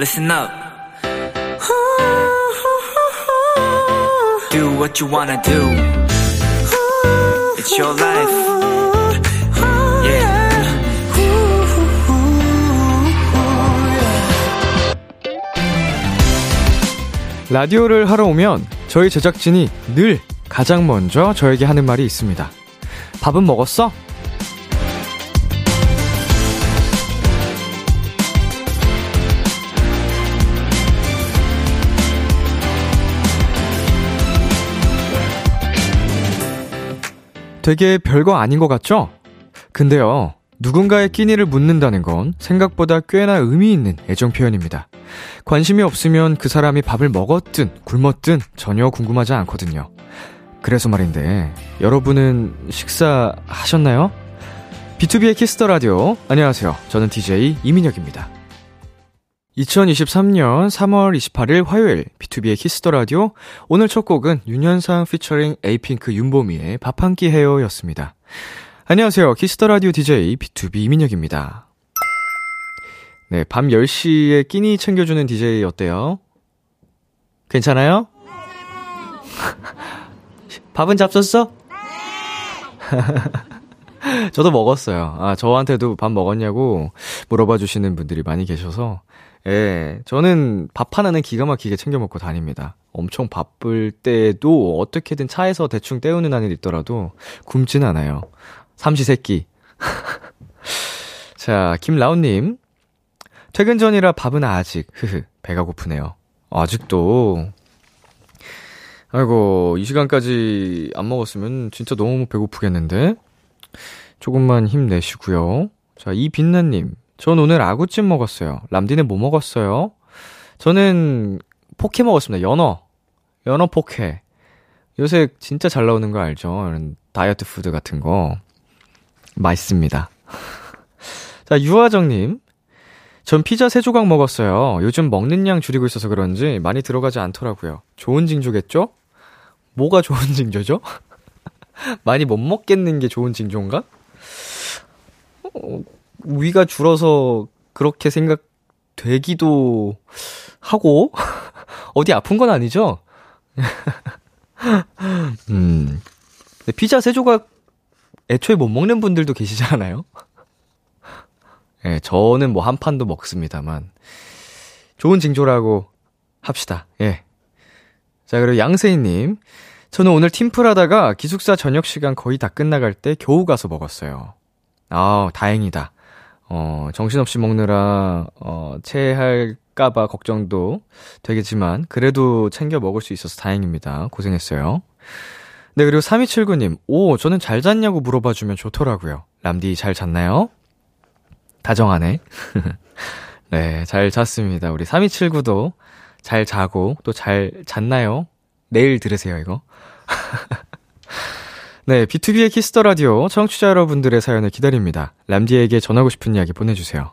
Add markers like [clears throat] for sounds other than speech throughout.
listen up. Do what you wanna do. It's your life. Yeah. 라디오를 하러 오면 저희 제작진이 늘 가장 먼저 저에게 하는 말이 있습니다. 밥은 먹었어? 되게 별거 아닌 것 같죠? 근데요, 누군가의 끼니를 묻는다는 건 생각보다 꽤나 의미 있는 애정 표현입니다. 관심이 없으면 그 사람이 밥을 먹었든 굶었든 전혀 궁금하지 않거든요. 그래서 말인데, 여러분은 식사하셨나요? BTOB의 키스 더 라디오. 안녕하세요. 저는 DJ 이민혁입니다. 2023년 3월 28일 화요일 BTOB의 키스 더 라디오. 오늘 첫 곡은 윤현상 피처링 에이핑크 윤보미의 밥 한 끼 해요였습니다. 안녕하세요. 키스 더 라디오 DJ BTOB 이민혁입니다. 네, 밤 10시에 끼니 챙겨주는 DJ 어때요? 괜찮아요? [laughs] 밥은 잡쉈어? [laughs] 저도 먹었어요. 아, 저한테도 밥 먹었냐고 물어봐 주시는 분들이 많이 계셔서, 예, 저는 밥 하나는 기가 막히게 챙겨 먹고 다닙니다. 엄청 바쁠 때도 어떻게든 차에서 대충 때우는 한일 있더라도 굶진 않아요. 삼시세끼. [laughs] 자, 김라운님. 퇴근 전이라 밥은 아직, 흐흐, 배가 고프네요. 아직도. 아이고, 이 시간까지 안 먹었으면 진짜 너무 배고프겠는데? 조금만 힘내시고요. 자, 이빛나님. 전 오늘 아구찜 먹었어요. 람디는 뭐 먹었어요? 저는 포케 먹었습니다. 연어. 연어 포케. 요새 진짜 잘 나오는 거 알죠? 다이어트 푸드 같은 거. 맛있습니다. [laughs] 자, 유화정님. 전 피자 세 조각 먹었어요. 요즘 먹는 양 줄이고 있어서 그런지 많이 들어가지 않더라고요. 좋은 징조겠죠? 뭐가 좋은 징조죠? [laughs] 많이 못 먹겠는 게 좋은 징조인가? 어, 위가 줄어서 그렇게 생각되기도 하고, [laughs] 어디 아픈 건 아니죠? [laughs] 음. 피자 세 조각 애초에 못 먹는 분들도 계시지 않아요? [laughs] 예, 저는 뭐 한 판도 먹습니다만. 좋은 징조라고 합시다. 예. 자, 그리고 양세희님. 저는 오늘 팀플 하다가 기숙사 저녁 시간 거의 다 끝나갈 때 겨우 가서 먹었어요. 아, 다행이다. 어, 정신없이 먹느라, 어, 체할까봐 걱정도 되겠지만, 그래도 챙겨 먹을 수 있어서 다행입니다. 고생했어요. 네, 그리고 3279님, 오, 저는 잘 잤냐고 물어봐주면 좋더라고요. 람디 잘 잤나요? 다정하네. [laughs] 네, 잘 잤습니다. 우리 3279도 잘 자고, 또 잘 잤나요? 내일 들으세요, 이거. [laughs] 네, BTOB의 키스 더 라디오 청취자 여러분들의 사연을 기다립니다. 람디에게 전하고 싶은 이야기 보내주세요.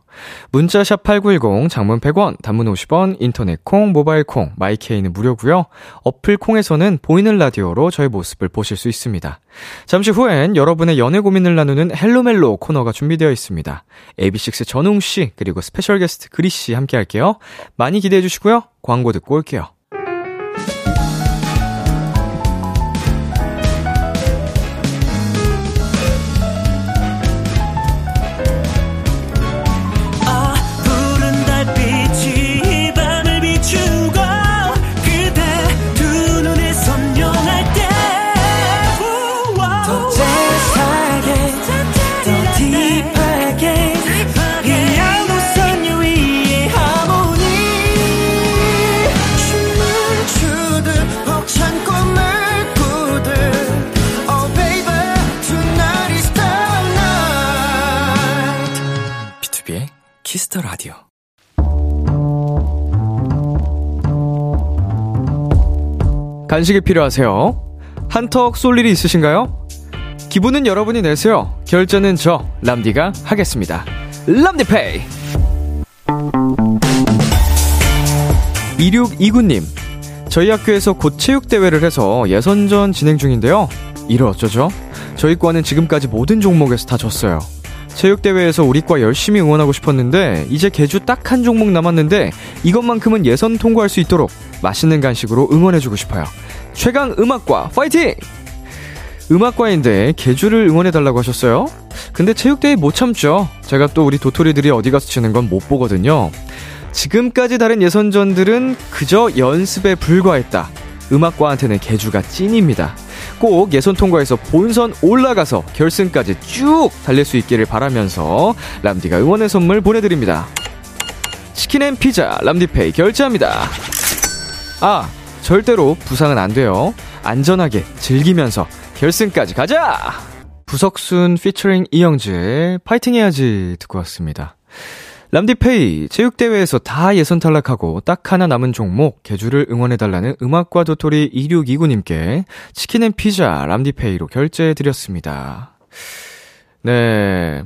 문자 샵 #8910 장문 100원, 단문 50원, 인터넷 콩, 모바일 콩, 마이케이는 무료고요. 어플 콩에서는 보이는 라디오로 저의 모습을 보실 수 있습니다. 잠시 후엔 여러분의 연애 고민을 나누는 헬로멜로 코너가 준비되어 있습니다. AB6 전웅 씨 그리고 스페셜 게스트 그리 씨 함께 할게요. 많이 기대해 주시고요. 광고 듣고 올게요. 간식이 필요하세요? 한턱 쏠 일이 있으신가요? 기분은 여러분이 내세요. 결제는 저 람디가 하겠습니다. 람디페이. 2629님. 저희 학교에서 곧 체육대회를 해서 예선전 진행 중인데요. 이를 어쩌죠? 저희 과는 지금까지 모든 종목에서 다 졌어요. 체육대회에서 우리 과 열심히 응원하고 싶었는데, 이제 개주 딱 한 종목 남았는데, 이것만큼은 예선 통과할 수 있도록 맛있는 간식으로 응원해주고 싶어요. 최강 음악과 파이팅! 음악과인데 개주를 응원해달라고 하셨어요? 근데 체육대회 못 참죠. 제가 또 우리 도토리들이 어디 가서 치는 건 못 보거든요. 지금까지 다른 예선전들은 그저 연습에 불과했다. 음악과한테는 개주가 찐입니다. 꼭 예선 통과해서 본선 올라가서 결승까지 쭉 달릴 수 있기를 바라면서 람디가 응원의 선물 보내드립니다. 치킨 and 피자 람디페이 결제합니다. 아, 절대로 부상은 안 돼요. 안전하게 즐기면서 결승까지 가자! 부석순 피처링 이영지 파이팅 해야지 듣고 왔습니다. 람디페이 체육대회에서 다 예선 탈락하고 딱 하나 남은 종목 계주를 응원해달라는 음악과 도토리 2629님께 치킨 and 피자 람디페이로 결제해드렸습니다. 네.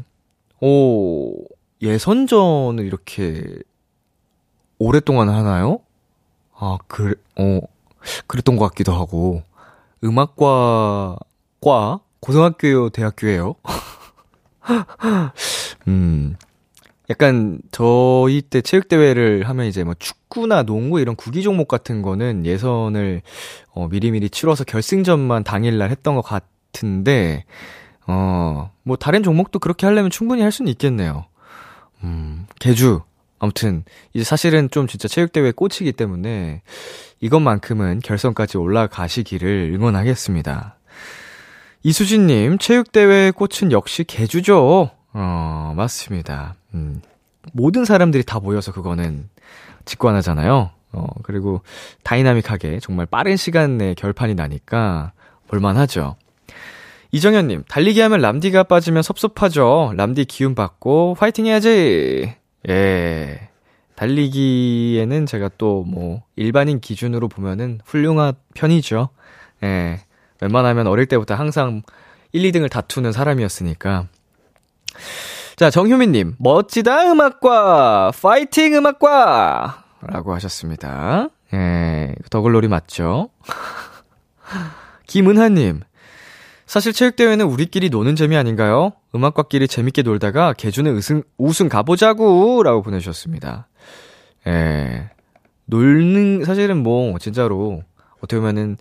오, 예선전을 이렇게 오랫동안 하나요? 아, 그, 어, 그랬던 것 같기도 하고. 음악과, 과, 고등학교요, 대학교예요? [laughs] 음, 약간 저희 때 체육대회를 하면 이제 뭐 축구나 농구 이런 구기 종목 같은 거는 예선을 어, 미리미리 치러서 결승전만 당일날 했던 것 같은데, 어, 뭐 다른 종목도 그렇게 하려면 충분히 할 수는 있겠네요. 음, 개주. 아무튼, 이제 사실은 좀 진짜 체육대회 꽂히기 때문에 이것만큼은 결선까지 올라가시기를 응원하겠습니다. 이수진님, 체육대회 꽃은 역시 개주죠. 어, 맞습니다. 음, 모든 사람들이 다 모여서 그거는 직관하잖아요. 어, 그리고 다이나믹하게 정말 빠른 시간 내에 결판이 나니까 볼만하죠. 이정현님, 달리기 하면 람디가 빠지면 섭섭하죠. 람디 기운 받고 화이팅 해야지. 예. 달리기에는 제가 또 뭐 일반인 기준으로 보면은 훌륭한 편이죠. 예. 웬만하면 어릴 때부터 항상 1, 2등을 다투는 사람이었으니까. 자, 정효민님, 멋지다 음악과, 파이팅 음악과! 라고 하셨습니다. 예, 더글로리 맞죠? [laughs] 김은하님, 사실 체육대회는 우리끼리 노는 재미 아닌가요? 음악과끼리 재밌게 놀다가 개주는 우승, 우승 가보자고! 라고 보내주셨습니다. 예, 놀는, 사실은 뭐, 진짜로, 어떻게 보면은,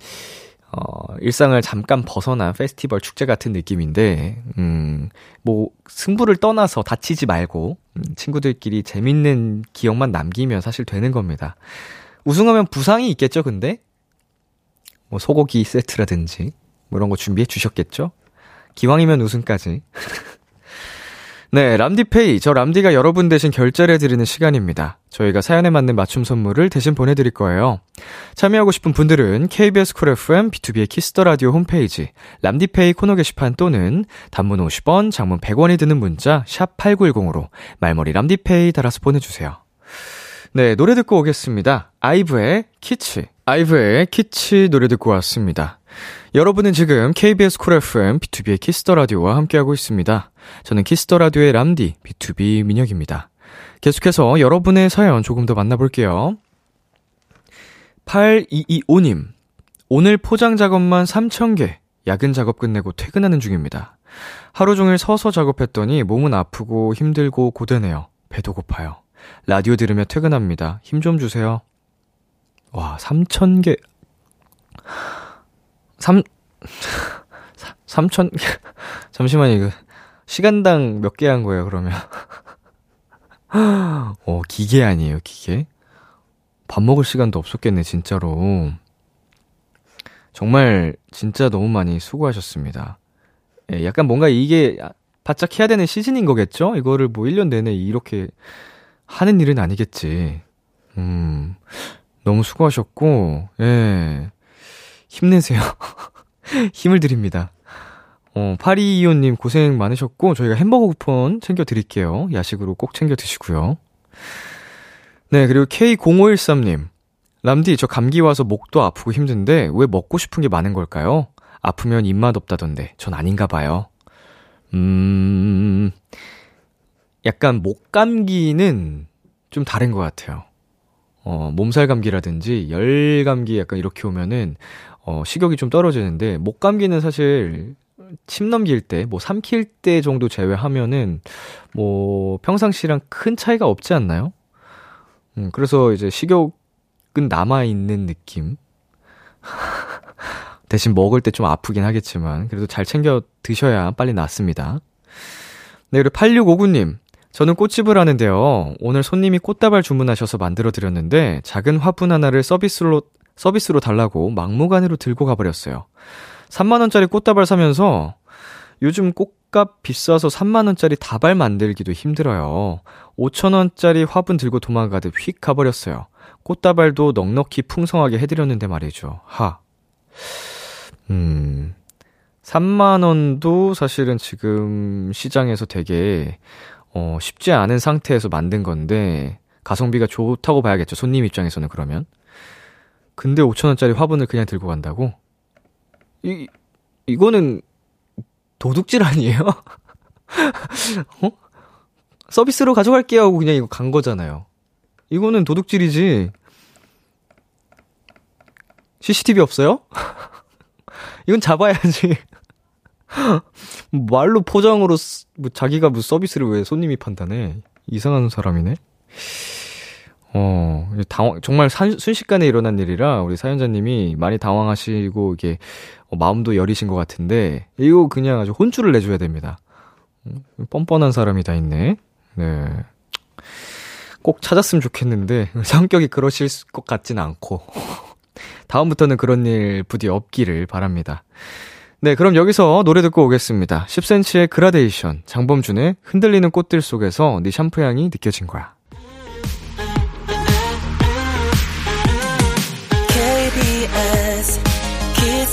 어, 일상을 잠깐 벗어난 페스티벌 축제 같은 느낌인데, 음, 뭐, 승부를 떠나서 다치지 말고, 음, 친구들끼리 재밌는 기억만 남기면 사실 되는 겁니다. 우승하면 부상이 있겠죠, 근데? 뭐, 소고기 세트라든지, 뭐 이런 거 준비해 주셨겠죠? 기왕이면 우승까지. [laughs] 네, 람디페이. 저 람디가 여러분 대신 결제를 해드리는 시간입니다. 저희가 사연에 맞는 맞춤 선물을 대신 보내드릴 거예요. 참여하고 싶은 분들은 KBS 쿨 FM BTOB의 키스 더 라디오 홈페이지 람디페이 코너 게시판 또는 단문 50원, 장문 100원이 드는 문자 샵 8910으로 말머리 람디페이 달아서 보내주세요. 네, 노래 듣고 오겠습니다. 아이브의 키치. 아이브의 키치 노래 듣고 왔습니다. 여러분은 지금 KBS 쿨 FM BTOB의 키스 더 라디오와 함께하고 있습니다. 저는 키스 더 라디오의 람디 BTOB 민혁입니다. 계속해서 여러분의 사연 조금 더 만나볼게요. 8225님. 오늘 포장 작업만 3,000개. 야근 작업 끝내고 퇴근하는 중입니다. 하루 종일 서서 작업했더니 몸은 아프고 힘들고 고되네요. 배도 고파요. 라디오 들으며 퇴근합니다. 힘 좀 주세요. 와, 3,000개. 3, 3천, [laughs] [laughs] 잠시만요, 이거. 시간당 몇 개 한 거예요, 그러면? [laughs] 어, 기계 아니에요, 기계? 밥 먹을 시간도 없었겠네, 진짜로. 정말, 진짜 너무 많이 수고하셨습니다. 예, 약간 뭔가 이게 바짝 해야 되는 시즌인 거겠죠? 이거를 뭐 1년 내내 이렇게 하는 일은 아니겠지. 음, 너무 수고하셨고, 예. 힘내세요. [laughs] 힘을 드립니다. 어, 8225님 고생 많으셨고, 저희가 햄버거 쿠폰 챙겨드릴게요. 야식으로 꼭 챙겨 드시고요. 네, 그리고 K0513님. 람디, 저 감기 와서 목도 아프고 힘든데, 왜 먹고 싶은 게 많은 걸까요? 아프면 입맛 없다던데, 전 아닌가 봐요. 음, 약간 목 감기는 좀 다른 것 같아요. 어, 몸살 감기라든지 열 감기 약간 이렇게 오면은 어, 식욕이 좀 떨어지는데 목 감기는 사실 침 넘길 때, 뭐 삼킬 때 정도 제외하면은 뭐 평상시랑 큰 차이가 없지 않나요? 음, 그래서 이제 식욕은 남아있는 느낌. [laughs] 대신 먹을 때 좀 아프긴 하겠지만, 그래도 잘 챙겨 드셔야 빨리 낫습니다. 네, 그리고 8659님. 저는 꽃집을 하는데요. 오늘 손님이 꽃다발 주문하셔서 만들어 드렸는데, 작은 화분 하나를 서비스로, 서비스로 달라고 막무가내로 들고 가버렸어요. 3만원짜리 꽃다발 사면서, 요즘 꽃값 비싸서 3만원짜리 다발 만들기도 힘들어요. 5천원짜리 화분 들고 도망가듯 휙 가버렸어요. 꽃다발도 넉넉히 풍성하게 해드렸는데 말이죠. 하. 음. 3만원도 사실은 지금 시장에서 되게, 어, 쉽지 않은 상태에서 만든 건데, 가성비가 좋다고 봐야겠죠. 손님 입장에서는 그러면. 근데 5천원짜리 화분을 그냥 들고 간다고? 이, 이거는 도둑질 아니에요? [laughs] 어? 서비스로 가져갈게요 하고 그냥 이거 간 거잖아요. 이거는 도둑질이지. CCTV 없어요? [laughs] 이건 잡아야지. [laughs] 말로 포장으로 뭐 자기가 뭐 서비스를 왜 손님이 판단해? 이상한 사람이네. 어, 당황, 정말 산, 순식간에 일어난 일이라 우리 사연자님이 많이 당황하시고 이게 어, 마음도 여리신 것 같은데 이거 그냥 아주 혼쭐을 내줘야 됩니다. 음, 뻔뻔한 사람이 다 있네. 네. 꼭 찾았으면 좋겠는데 [laughs] 성격이 그러실 것 같진 않고 [laughs] 다음부터는 그런 일 부디 없기를 바랍니다. 네, 그럼 여기서 노래 듣고 오겠습니다. 10cm의 그라데이션, 장범준의 흔들리는 꽃들 속에서 네 샴푸 향이 느껴진 거야.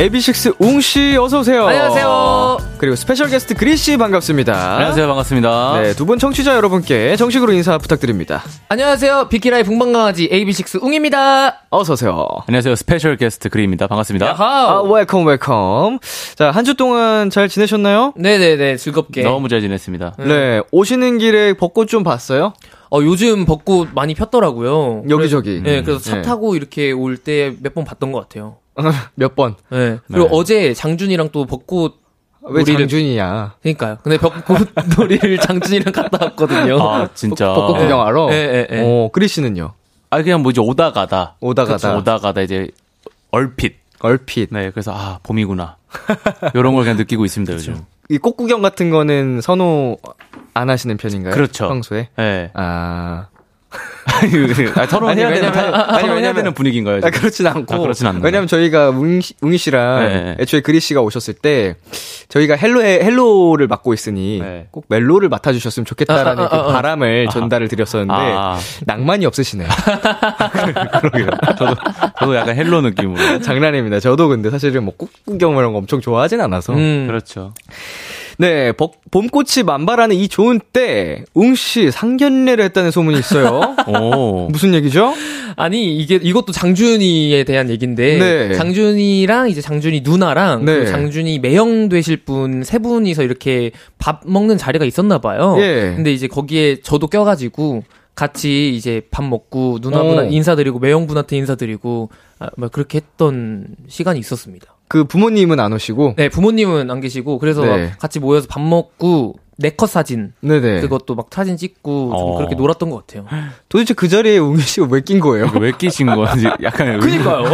AB6IX 웅씨 어서오세요. 안녕하세요. 그리고 스페셜 게스트 그리씨 반갑습니다. 안녕하세요 반갑습니다. 네, 두 분 청취자 여러분께 정식으로 인사 부탁드립니다. 안녕하세요. 비키라의 붕방강아지 AB6IX 웅입니다. 어서오세요. 안녕하세요 스페셜 게스트 그리입니다. 반갑습니다. 아, 야하. welcome, welcome. 자, 한 주 동안 잘 지내셨나요? 네네네 즐겁게. 너무 잘 지냈습니다. 네, 오시는 길에 벚꽃 좀 봤어요? 어 요즘 벚꽃 많이 폈더라고요. 여기저기. 네, 그래서 차 네. 타고 이렇게 올 때 몇 번 봤던 것 같아요. [laughs] 몇 번. 네. 그리고 네. 어제 장준이랑 또 벚꽃 왜 놀이를- 장준이야? 그러니까요. 근데 벚꽃 [laughs] 놀이를 장준이랑 갔다 왔거든요. 아 진짜. 벚꽃 네. 구경하러? 네, 네, 네. 어, 그리씨는요? 아 그냥 뭐 이제 오다 가다. 오다 가다. 그쵸, 오다 가다 이제 얼핏. 얼핏. 네 그래서 아 봄이구나. 이런 걸 그냥 느끼고 있습니다 요즘. 이 꽃구경 같은 거는 선호 안 하시는 편인가요? 그렇죠. 평소에? 네. 아. 아, 토론해야 아니, 되는 왜냐면- 아니, 아니, 토론해야 왜냐면- 되는 분위기인가요? 아, 지금? 그렇진 않고. 아, 그렇진 않나요? 왜냐면 저희가 웅이, 씨- 웅이 씨랑 네. 애초에 그리 씨가 오셨을 때 저희가 헬로에, 헬로를 맡고 있으니 네. 꼭 멜로를 맡아주셨으면 좋겠다라는 아, 아, 그 아, 아. 바람을 전달을 드렸었는데 아. 낭만이 없으시네요. [laughs] 그러게요. 저도 저도 약간 헬로 느낌으로. 장난입니다. 저도 근데 사실은 뭐 꽃구경 이런 거 엄청 좋아하진 않아서. 음. 그렇죠. 네, 벚- 봄꽃이 만발하는 이 좋은 때, 웅씨 상견례를 했다는 소문이 있어요. [laughs] 오. 무슨 얘기죠? 아니 이게 이것도 장준이에 대한 얘기인데 네. 장준이랑 이제 장준이 누나랑 네. 그 장준이 매형 되실 분 세 분이서 이렇게 밥 먹는 자리가 있었나 봐요. 예. 근데 이제 거기에 저도 껴가지고 같이 이제 밥 먹고 누나분 어. 인사드리고 매형분한테 인사드리고 아, 뭐 그렇게 했던 시간이 있었습니다. 그 부모님은 안 오시고. 네 부모님은 안 계시고 그래서 네. 같이 모여서 밥 먹고 네컷 사진 네네. 그것도 막 사진 찍고 좀 어. 그렇게 놀았던 것 같아요. 도대체 그 자리에 웅이 씨가 왜 낀 거예요? 왜 끼신 건지 [laughs] 약간 그니까요.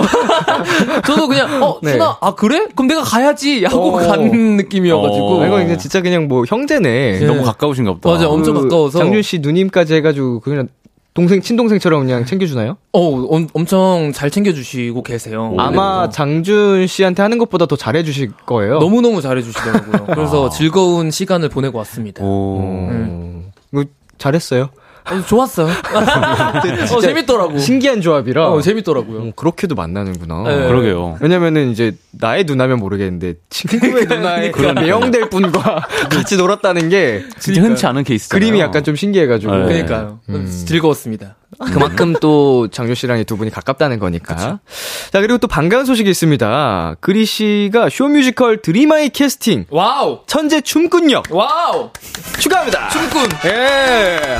[laughs] 저도 그냥 어 네. 순아 아 그래? 그럼 내가 가야지 하고 어. 간 느낌이어가지고. 어. 아, 이거 이제 진짜 그냥 뭐 형제네. 네. 너무 가까우신가 보다. 맞아, 엄청 그 가까워서. 장준 씨 누님까지 해가지고 그냥 동생 친동생처럼 그냥 챙겨주나요? 어 엄, 엄청 잘 챙겨주시고 계세요. 오. 아마 장준 씨한테 하는 것보다 더 잘해주실 거예요. 너무 너무 잘해주시더라고요. [laughs] 그래서 아. 즐거운 시간을 보내고 왔습니다. 오. 음. 이거 잘했어요. 어, 좋았어요. [laughs] 어, 재밌더라고. 신기한 조합이라. 어, 재밌더라고요. 어, 그렇게도 만나는구나. 네. 그러게요. 왜냐면은 이제 나의 누나면 모르겠는데 친구의 누나의 그런 매형될 분과 [laughs] 같이 놀았다는 게 진짜 흔치 않은 케이스잖아요. 그림이 약간 좀 신기해가지고. 네. 그러니까요. 즐거웠습니다. 그만큼 또 장준 씨랑 이 두 분이 가깝다는 거니까. 자, 그리고 또 반가운 소식이 있습니다. 그리 씨가 쇼뮤지컬 드림하이 캐스팅 Wow! 천재 춤꾼역 wow! 축하합니다. 춤꾼! 예.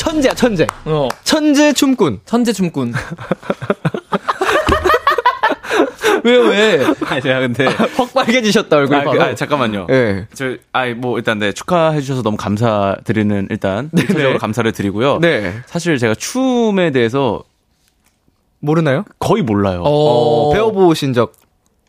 천재야, 천재. 어. 천재 춤꾼. 천재 춤꾼. [laughs] 왜요, 왜? 아니, 제가 근데. [laughs] 확 빨개지셨다, 얼굴 아. 그, 아, 잠깐만요. 예. 저, 아이, 뭐, 일단, 네, 축하해 주셔서 너무 감사드리는, 일단, 일차적으로 감사를 드리고요. 네. 사실 제가 춤에 대해서 모르나요? 거의 몰라요. 어, 배워보신 적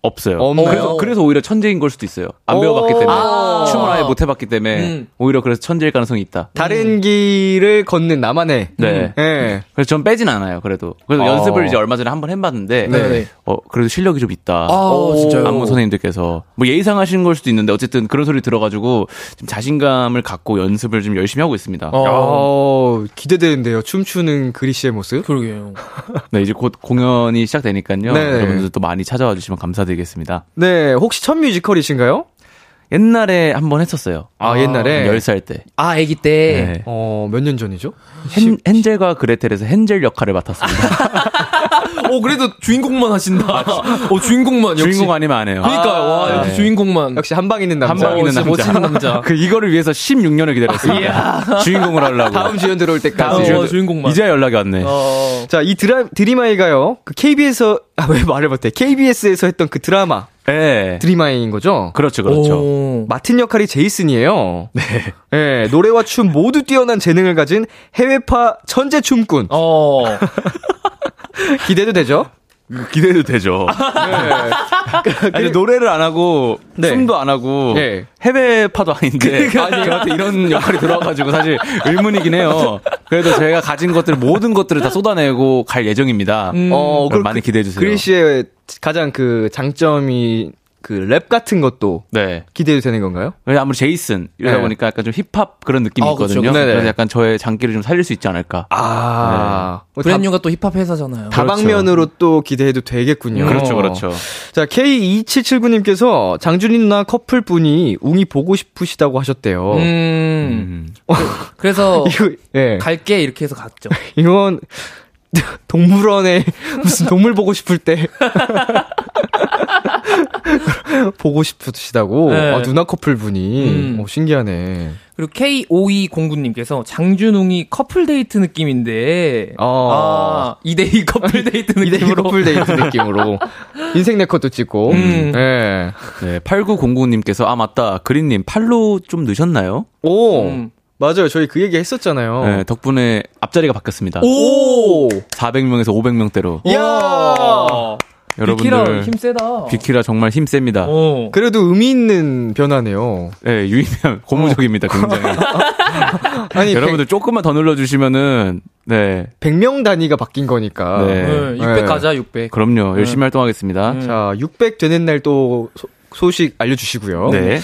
없어요. 없나요? 그래서, 그래서 오히려 천재인 걸 수도 있어요. 안 배워봤기 때문에. 아. 춤을 아예 못 해봤기 때문에. 음. 오히려 그래서 천재일 가능성이 있다. 다른 길을 걷는 나만의. 네. 예. 그래서 전 빼진 않아요, 그래도. 그래서 어. 연습을 이제 얼마 전에 한 번 해봤는데. 네. 어, 그래도 실력이 좀 있다. 아, 진짜요? 안무 선생님들께서 뭐 예의상 하시는 걸 수도 있는데 어쨌든 그런 소리 들어가지고 좀 자신감을 갖고 연습을 좀 열심히 하고 있습니다. 어. 어, 기대되는데요. 춤추는 그리 씨의 모습. 그러게요. [laughs] 네 이제 곧 공연이 시작되니까요. 네. 여러분들도 많이 찾아와 주시면 감사드 리겠습니다. 네, 혹시 첫 뮤지컬이신가요? 옛날에 한 번 했었어요. 아, 옛날에? 10살 때. 아, 애기 때. 네. 어, 몇 년 전이죠? 헨, 헨젤과 그레텔에서 헨젤 역할을 맡았습니다. [laughs] 어, 그래도 주인공만 하신다. 어, 주인공만. 역시. 주인공 아니면 안 해요. 그러니까, 와, 네. 역시 주인공만. 역시 한방 있는 남자. 한방 있는 남자. 남자. 그 이거를 위해서 16년을 기다렸습니다. 주인공을 하려고. 다음 주연 들어올 때까지. 다음 주연 주인공만. 이제야 연락이 왔네. 어. 자, 이 드라, 드리마이가요. 그 KBS에서, 아, 왜 말을 못해. KBS에서 했던 그 드라마. 네. 드리마이인 거죠? 그렇죠, 그렇죠. 오. 맡은 역할이 제이슨이에요. 네. 네, 노래와 춤 모두 뛰어난 재능을 가진 해외파 천재 춤꾼. 어. [laughs] [laughs] 기대도 되죠? 기대도 되죠. 아니, 노래를 안 하고 네. 춤도 안 하고 네. 해외파도 아닌데 아니 저한테 이런 역할이 들어와가지고 사실 의문이긴 해요. 그래도 제가 가진 것들 모든 것들을 다 쏟아내고 갈 예정입니다. 어, 그럼 많이 기대해 주세요. 그리 씨의 가장 그 장점이 그 랩 같은 것도 네. 기대도 되는 건가요? 아무리 제이슨 이러다 네. 보니까 약간 좀 힙합 그런 느낌이 아, 있거든요. 네네. 그래서 약간 저의 장기를 좀 살릴 수 있지 않을까. 아. 뭐 브랜뉴가 또 힙합 회사잖아요. 다, 다방면으로 또 기대해도 되겠군요. 그렇죠, 그렇죠. 자, K2779님께서 장준이 누나 커플 분이 웅이 보고 싶으시다고 하셨대요. 음. 음. 그래서 [laughs] 이거, 예. 갈게 이렇게 해서 갔죠. [laughs] 이건 [laughs] 동물원에 무슨 동물 보고 싶을 때 [laughs] 보고 싶으시다고 네. 아, 누나 커플 분이 음. 어, 신기하네. 그리고 K5209님께서 장준웅이 커플 데이트 느낌인데 어. 아 2대2 [laughs] 커플 데이트 느낌으로 커플 데이트 느낌으로 인생 네컷도 찍고. 음. 예. 네, 8909님께서 아 맞다 그린님 팔로 좀 늦었나요? 오 음. 맞아요. 저희 그 얘기 했었잖아요. 네, 덕분에 앞자리가 바뀌었습니다. 오. 400명에서 500명대로. 이야. 와. 비키라 여러분들 힘 세다. 비키라 정말 힘 셉니다. 어. 그래도 의미 있는 변화네요. 네, 유의미한 고무적입니다, 굉장히. [laughs] 아니 여러분들 조금만 더 눌러 주시면은, 네, 100, 명 단위가 바뀐 거니까. 네. 네, 600 네. 가자 600. 그럼요. 열심히 활동하겠습니다. 음. 자, 600 되는 날 또 소식 알려주시고요. 네.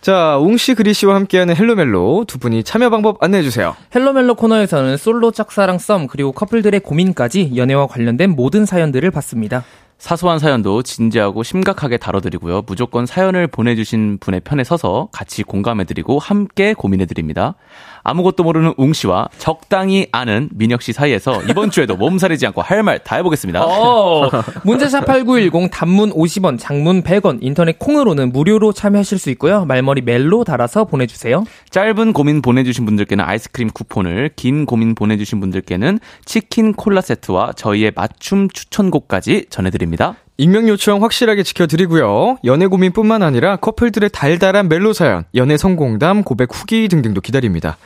자, 웅씨 그리 씨와 함께하는 헬로멜로 두 분이 참여 방법 안내해 주세요. 헬로멜로 코너에서는 솔로 짝사랑 썸 그리고 커플들의 고민까지 연애와 관련된 모든 사연들을 받습니다. 사소한 사연도 진지하고 심각하게 다뤄드리고요. 무조건 사연을 보내주신 분의 편에 서서 같이 공감해드리고 함께 고민해드립니다. 아무것도 모르는 웅 씨와 적당히 아는 민혁 씨 사이에서 이번 [laughs] 주에도 몸 사리지 않고 할 말 다 해보겠습니다. 어, 문자샵 8910 단문 50원, 장문 100원, 인터넷 콩으로는 무료로 참여하실 수 있고요. 말머리 멜로 달아서 보내주세요. 짧은 고민 보내주신 분들께는 아이스크림 쿠폰을, 긴 고민 보내주신 분들께는 치킨 콜라 세트와 저희의 맞춤 추천곡까지 전해드립니다. 익명 요청 확실하게 지켜드리고요. 연애 고민뿐만 아니라 커플들의 달달한 멜로 사연, 연애 성공담, 고백 후기 등등도 기다립니다.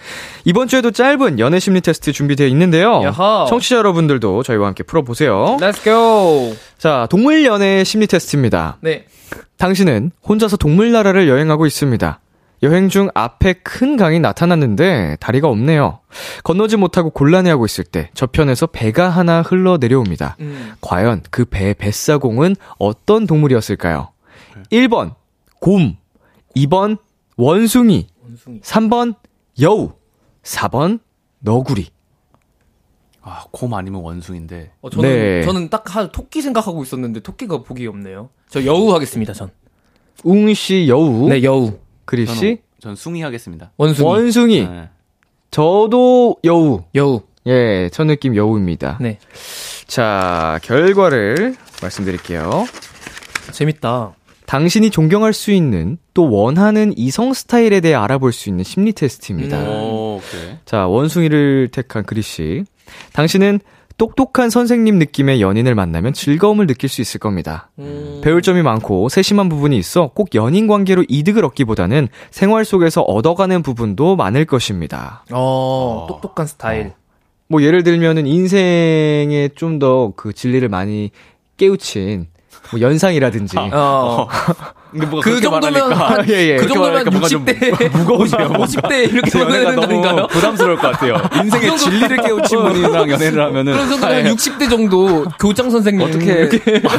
이번 주에도 짧은 연애 심리 테스트 준비되어 있는데요. 야하. 청취자 여러분들도 저희와 함께 풀어보세요. Let's go. 자, 동물 연애 심리 테스트입니다. 네. 당신은 혼자서 동물 나라를 여행하고 있습니다. 여행 중 앞에 큰 강이 나타났는데 다리가 없네요. 건너지 못하고 곤란해하고 있을 때 저편에서 배가 하나 흘러 내려옵니다. 음. 과연 그배 뱃사공은 어떤 동물이었을까요? 1번 곰, 2번 원숭이, 원숭이. 3번 여우, 4번 너구리. 아, 곰 아니면 원숭인데. 어, 저는 네. 저는 딱 한 토끼 생각하고 있었는데 토끼가 보기 없네요. 저 여우 하겠습니다. 전. 웅씨 여우. 네 여우. 그리씨 저는, 전 숭이 하겠습니다. 원숭이. 원숭이. 네. 저도 여우. 여우. 예, 첫 느낌 여우입니다. 네. 자, 결과를 말씀드릴게요. 재밌다. 당신이 존경할 수 있는 또 원하는 이성 스타일에 대해 알아볼 수 있는 심리 테스트입니다. 음. 오, 오케이. 자, 원숭이를 택한 그리 씨. 당신은 똑똑한 선생님 느낌의 연인을 만나면 즐거움을 느낄 수 있을 겁니다. 음. 배울 점이 많고 세심한 부분이 있어 꼭 연인 관계로 이득을 얻기보다는 생활 속에서 얻어가는 부분도 많을 것입니다. 어, 똑똑한 스타일. 뭐 예를 들면은 인생에 좀 더 그 진리를 많이 깨우친 뭐 연상이라든지 어. 근데 뭐가 그 정도면 한- 예, 예. 그 정도면 말하니까 뭔가 좀 60대, [laughs] 무거우시네요. 50대 이렇게 제 연애가 너무? 부담스러울 것 같아요. 인생의 진리를 깨우친 분이랑 연애를 하면은 그런 정도면 60대 정도 교장 선생님 어떻게 이렇게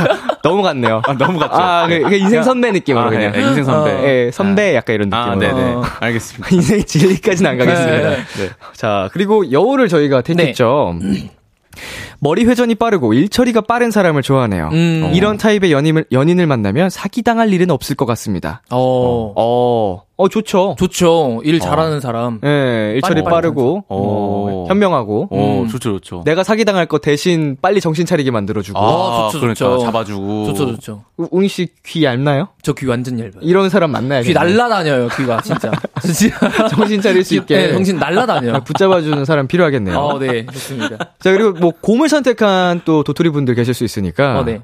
[laughs] 너무 같네요. 아, 너무 같죠. 아, 그, 그 인생 선배 느낌으로 아, 그냥. 네, 인생 선배. 어. 예, 선배 약간 이런 아, 느낌으로. 네네. 어. 알겠습니다. [laughs] 인생 진리까지는 안 가겠습니다. 네. 네. 자, 그리고 여우를 저희가 택했죠. [clears throat] 머리 회전이 빠르고 일처리가 빠른 사람을 좋아하네요. 음. 이런 타입의 연인을, 연인을 만나면 사기당할 일은 없을 것 같습니다. 어. 어, 어, 좋죠. 좋죠. 일 잘하는 사람. 예, 일처리 빨리 빠르고, 오. 어, 현명하고, 오, 음. 좋죠, 좋죠. 내가 사기당할 거 대신 빨리 정신 차리게 만들어주고. 아, 좋죠, 그러니까 좋죠. 잡아주고. 좋죠, 좋죠. 우- 웅이 씨 귀 얇나요? 저 귀 완전 얇아요. 이런 사람 만나야겠네. 귀 날라다녀요, 귀가, 진짜. [laughs] 진짜. [laughs] 정신 차릴 수 있게. 네, 정신 날라다녀요. [laughs] 붙잡아주는 사람 필요하겠네요. 어, 네, 좋습니다. 자, 그리고 뭐, 곰을 선택한 또 도토리 분들 계실 수 있으니까. 어, 네.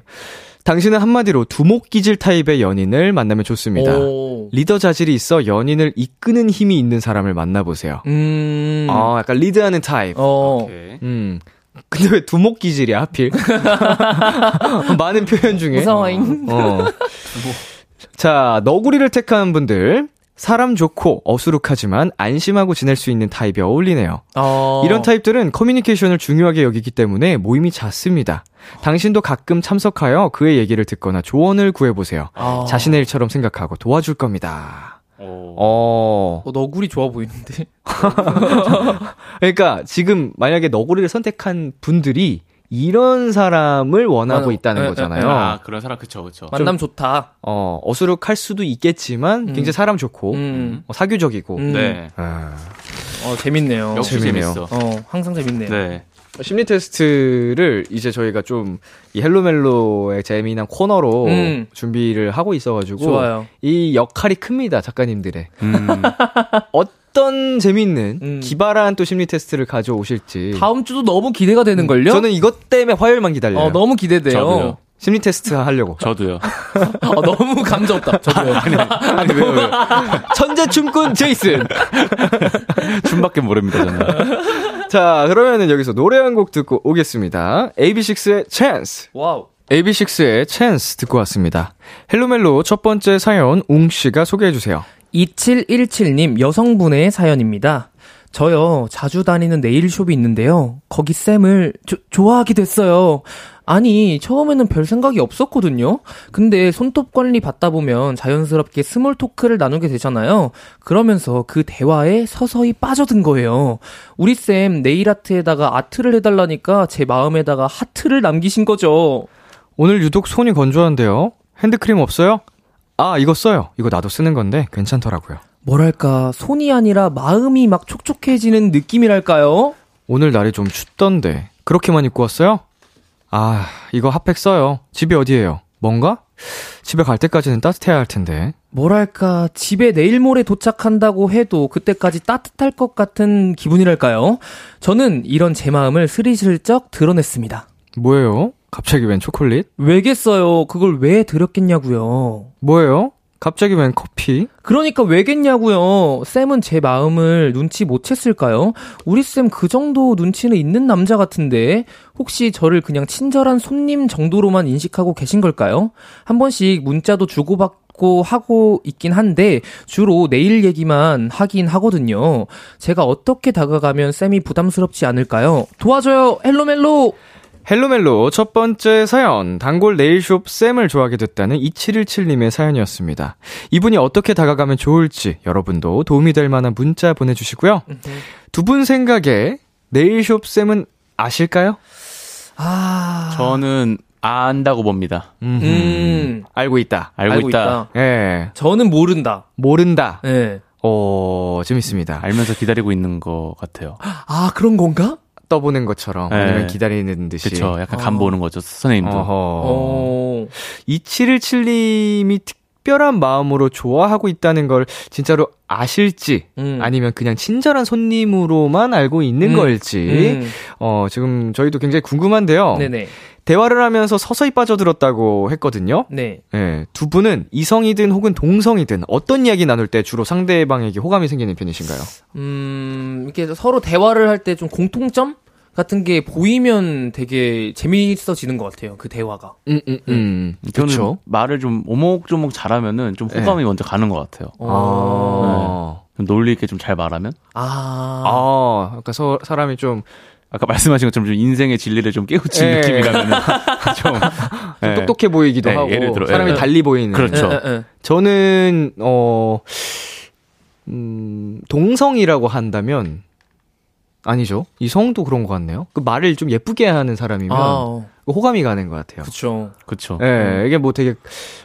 당신은 한마디로 두목기질 타입의 연인을 만나면 좋습니다. 오. 리더 자질이 있어 연인을 이끄는 힘이 있는 사람을 만나보세요. 음. 어, 약간 리드하는 타입. 어. 오케이. 음. 근데 왜 두목 기질이야, 하필? [laughs] 많은 표현 중에. 무서워잉. 어. 자, 너구리를 택한 분들. 사람 좋고 어수룩하지만 안심하고 지낼 수 있는 타입이 어울리네요. 어. 이런 타입들은 커뮤니케이션을 중요하게 여기기 때문에 모임이 잦습니다. 당신도 가끔 참석하여 그의 얘기를 듣거나 조언을 구해보세요. 아. 자신의 일처럼 생각하고 도와줄 겁니다. 오. 어. 어, 너구리 좋아 보이는데. [laughs] 그러니까 지금 만약에 너구리를 선택한 분들이 이런 사람을 원하고 맞아. 있다는 에, 에, 거잖아요. 아, 그런 사람, 그쵸, 그쵸. 만남 좋다. 어, 어수룩할 수도 있겠지만 굉장히 사람 좋고 음. 어, 사교적이고. 음. 네. 아. 어, 재밌네요. 역시 재밌네요. 재밌어. 어, 항상 재밌네요. 네. 심리 테스트를 이제 저희가 좀 이 헬로멜로의 재미난 코너로 음. 준비를 하고 있어가지고 좋아요. 이 역할이 큽니다 작가님들의 음. [laughs] 어떤 재미있는 음. 기발한 또 심리 테스트를 가져오실지 다음 주도 너무 기대가 되는 걸요? 저는 이것 때문에 화요일만 기다려요. 어, 너무 기대돼요. 저도요. 심리 테스트 하려고. 저도요. [laughs] 어, 너무 감정 없다. 저도요. 아니 왜요? 왜요? [laughs] 천재 춤꾼 제이슨. [laughs] 춤밖에 모릅니다, 저는. 자 그러면은 여기서 노래 한 곡 듣고 오겠습니다. AB6IX의 Chance. Wow. AB6IX의 Chance 듣고 왔습니다. 헬로멜로 첫 번째 사연 웅 씨가 소개해 주세요. 2717님 여성분의 사연입니다. 저요, 자주 다니는 네일숍이 있는데요. 거기 쌤을 조- 좋아하게 됐어요. 아니, 처음에는 별 생각이 없었거든요. 근데 손톱 관리 받다 보면 자연스럽게 small talk를 나누게 되잖아요. 그러면서 그 대화에 서서히 빠져든 거예요. 우리 쌤 네일 아트에다가 아트를 해달라니까 제 마음에다가 하트를 남기신 거죠. 오늘 유독 손이 건조한데요. 핸드크림 없어요? 아 이거 써요. 이거 나도 쓰는 건데 괜찮더라고요. 뭐랄까, 손이 아니라 마음이 막 촉촉해지는 느낌이랄까요? 오늘 날이 좀 춥던데 그렇게만 입고 왔어요? 아 이거 핫팩 써요. 집이 어디예요? 뭔가? 집에 갈 때까지는 따뜻해야 할 텐데. 뭐랄까, 집에 내일 모레 도착한다고 해도 그때까지 따뜻할 것 같은 기분이랄까요? 저는 이런 제 마음을 스리슬쩍 드러냈습니다. 뭐예요? 갑자기 웬 초콜릿? 왜겠어요? 그걸 왜 드렸겠냐고요? 뭐예요? 갑자기 웬 커피? 그러니까 왜겠냐고요? 쌤은 제 마음을 눈치 못 챘을까요? 우리 쌤 그 정도 눈치는 있는 남자 같은데 혹시 저를 그냥 친절한 손님 정도로만 인식하고 계신 걸까요? 한 번씩 문자도 주고받고 하고 있긴 한데 주로 내일 얘기만 하긴 하거든요. 제가 어떻게 다가가면 쌤이 부담스럽지 않을까요? 도와줘요, 헬로멜로. 헬로멜로 첫 번째 사연, 단골 네일숍 쌤을 좋아하게 됐다는 2717님의 사연이었습니다. 이분이 어떻게 다가가면 좋을지 여러분도 도움이 될 만한 문자 보내주시고요. 두 분 생각에 네일숍 쌤은 아실까요? 아. 저는 안다고 봅니다. 음. 알고 있다. 알고, 알고 있다. 있다. 예. 저는 모른다. 모른다. 예. 어, 재밌습니다. 알면서 기다리고 있는 것 같아요. 아, 그런 건가? 떠보는 것처럼 네. 아니면 기다리는 듯이. 그쵸. 약간 간 보는 거죠, 선생님도. 어허. 어. 2717님이 특별한 마음으로 좋아하고 있다는 걸 진짜로 아실지 음. 아니면 그냥 친절한 손님으로만 알고 있는 음. 걸지 음. 어 지금 저희도 굉장히 궁금한데요. 네네. 대화를 하면서 서서히 빠져들었다고 했거든요. 네. 예, 두 분은 이성이든 혹은 동성이든 어떤 이야기 나눌 때 주로 상대방에게 호감이 생기는 편이신가요? 음, 이렇게 서로 대화를 할 때 좀 공통점 같은 게 보이면 되게 재미있어지는 것 같아요. 그 대화가. 음, 음, 음. 저는 그쵸? 말을 좀 오목조목 잘하면은 좀 호감이 먼저 가는 것 같아요. 아. 좀 논리 있게 좀 잘 말하면. 아. 아, 그러니까 서, 사람이 좀 아까 말씀하신 것처럼 좀 인생의 진리를 좀 깨우친 예. 느낌이라면 [laughs] 좀, 예. 똑똑해 보이기도 네, 하고 예를 들어, 사람이 예. 달리 보이는 그렇죠. 저는 어 음, 동성이라고 한다면 아니죠. 이성도 그런 것 같네요. 그 말을 좀 예쁘게 하는 사람이면 아, 어. 호감이 가는 것 같아요. 그쵸. 그쵸. 예, 이게 뭐 되게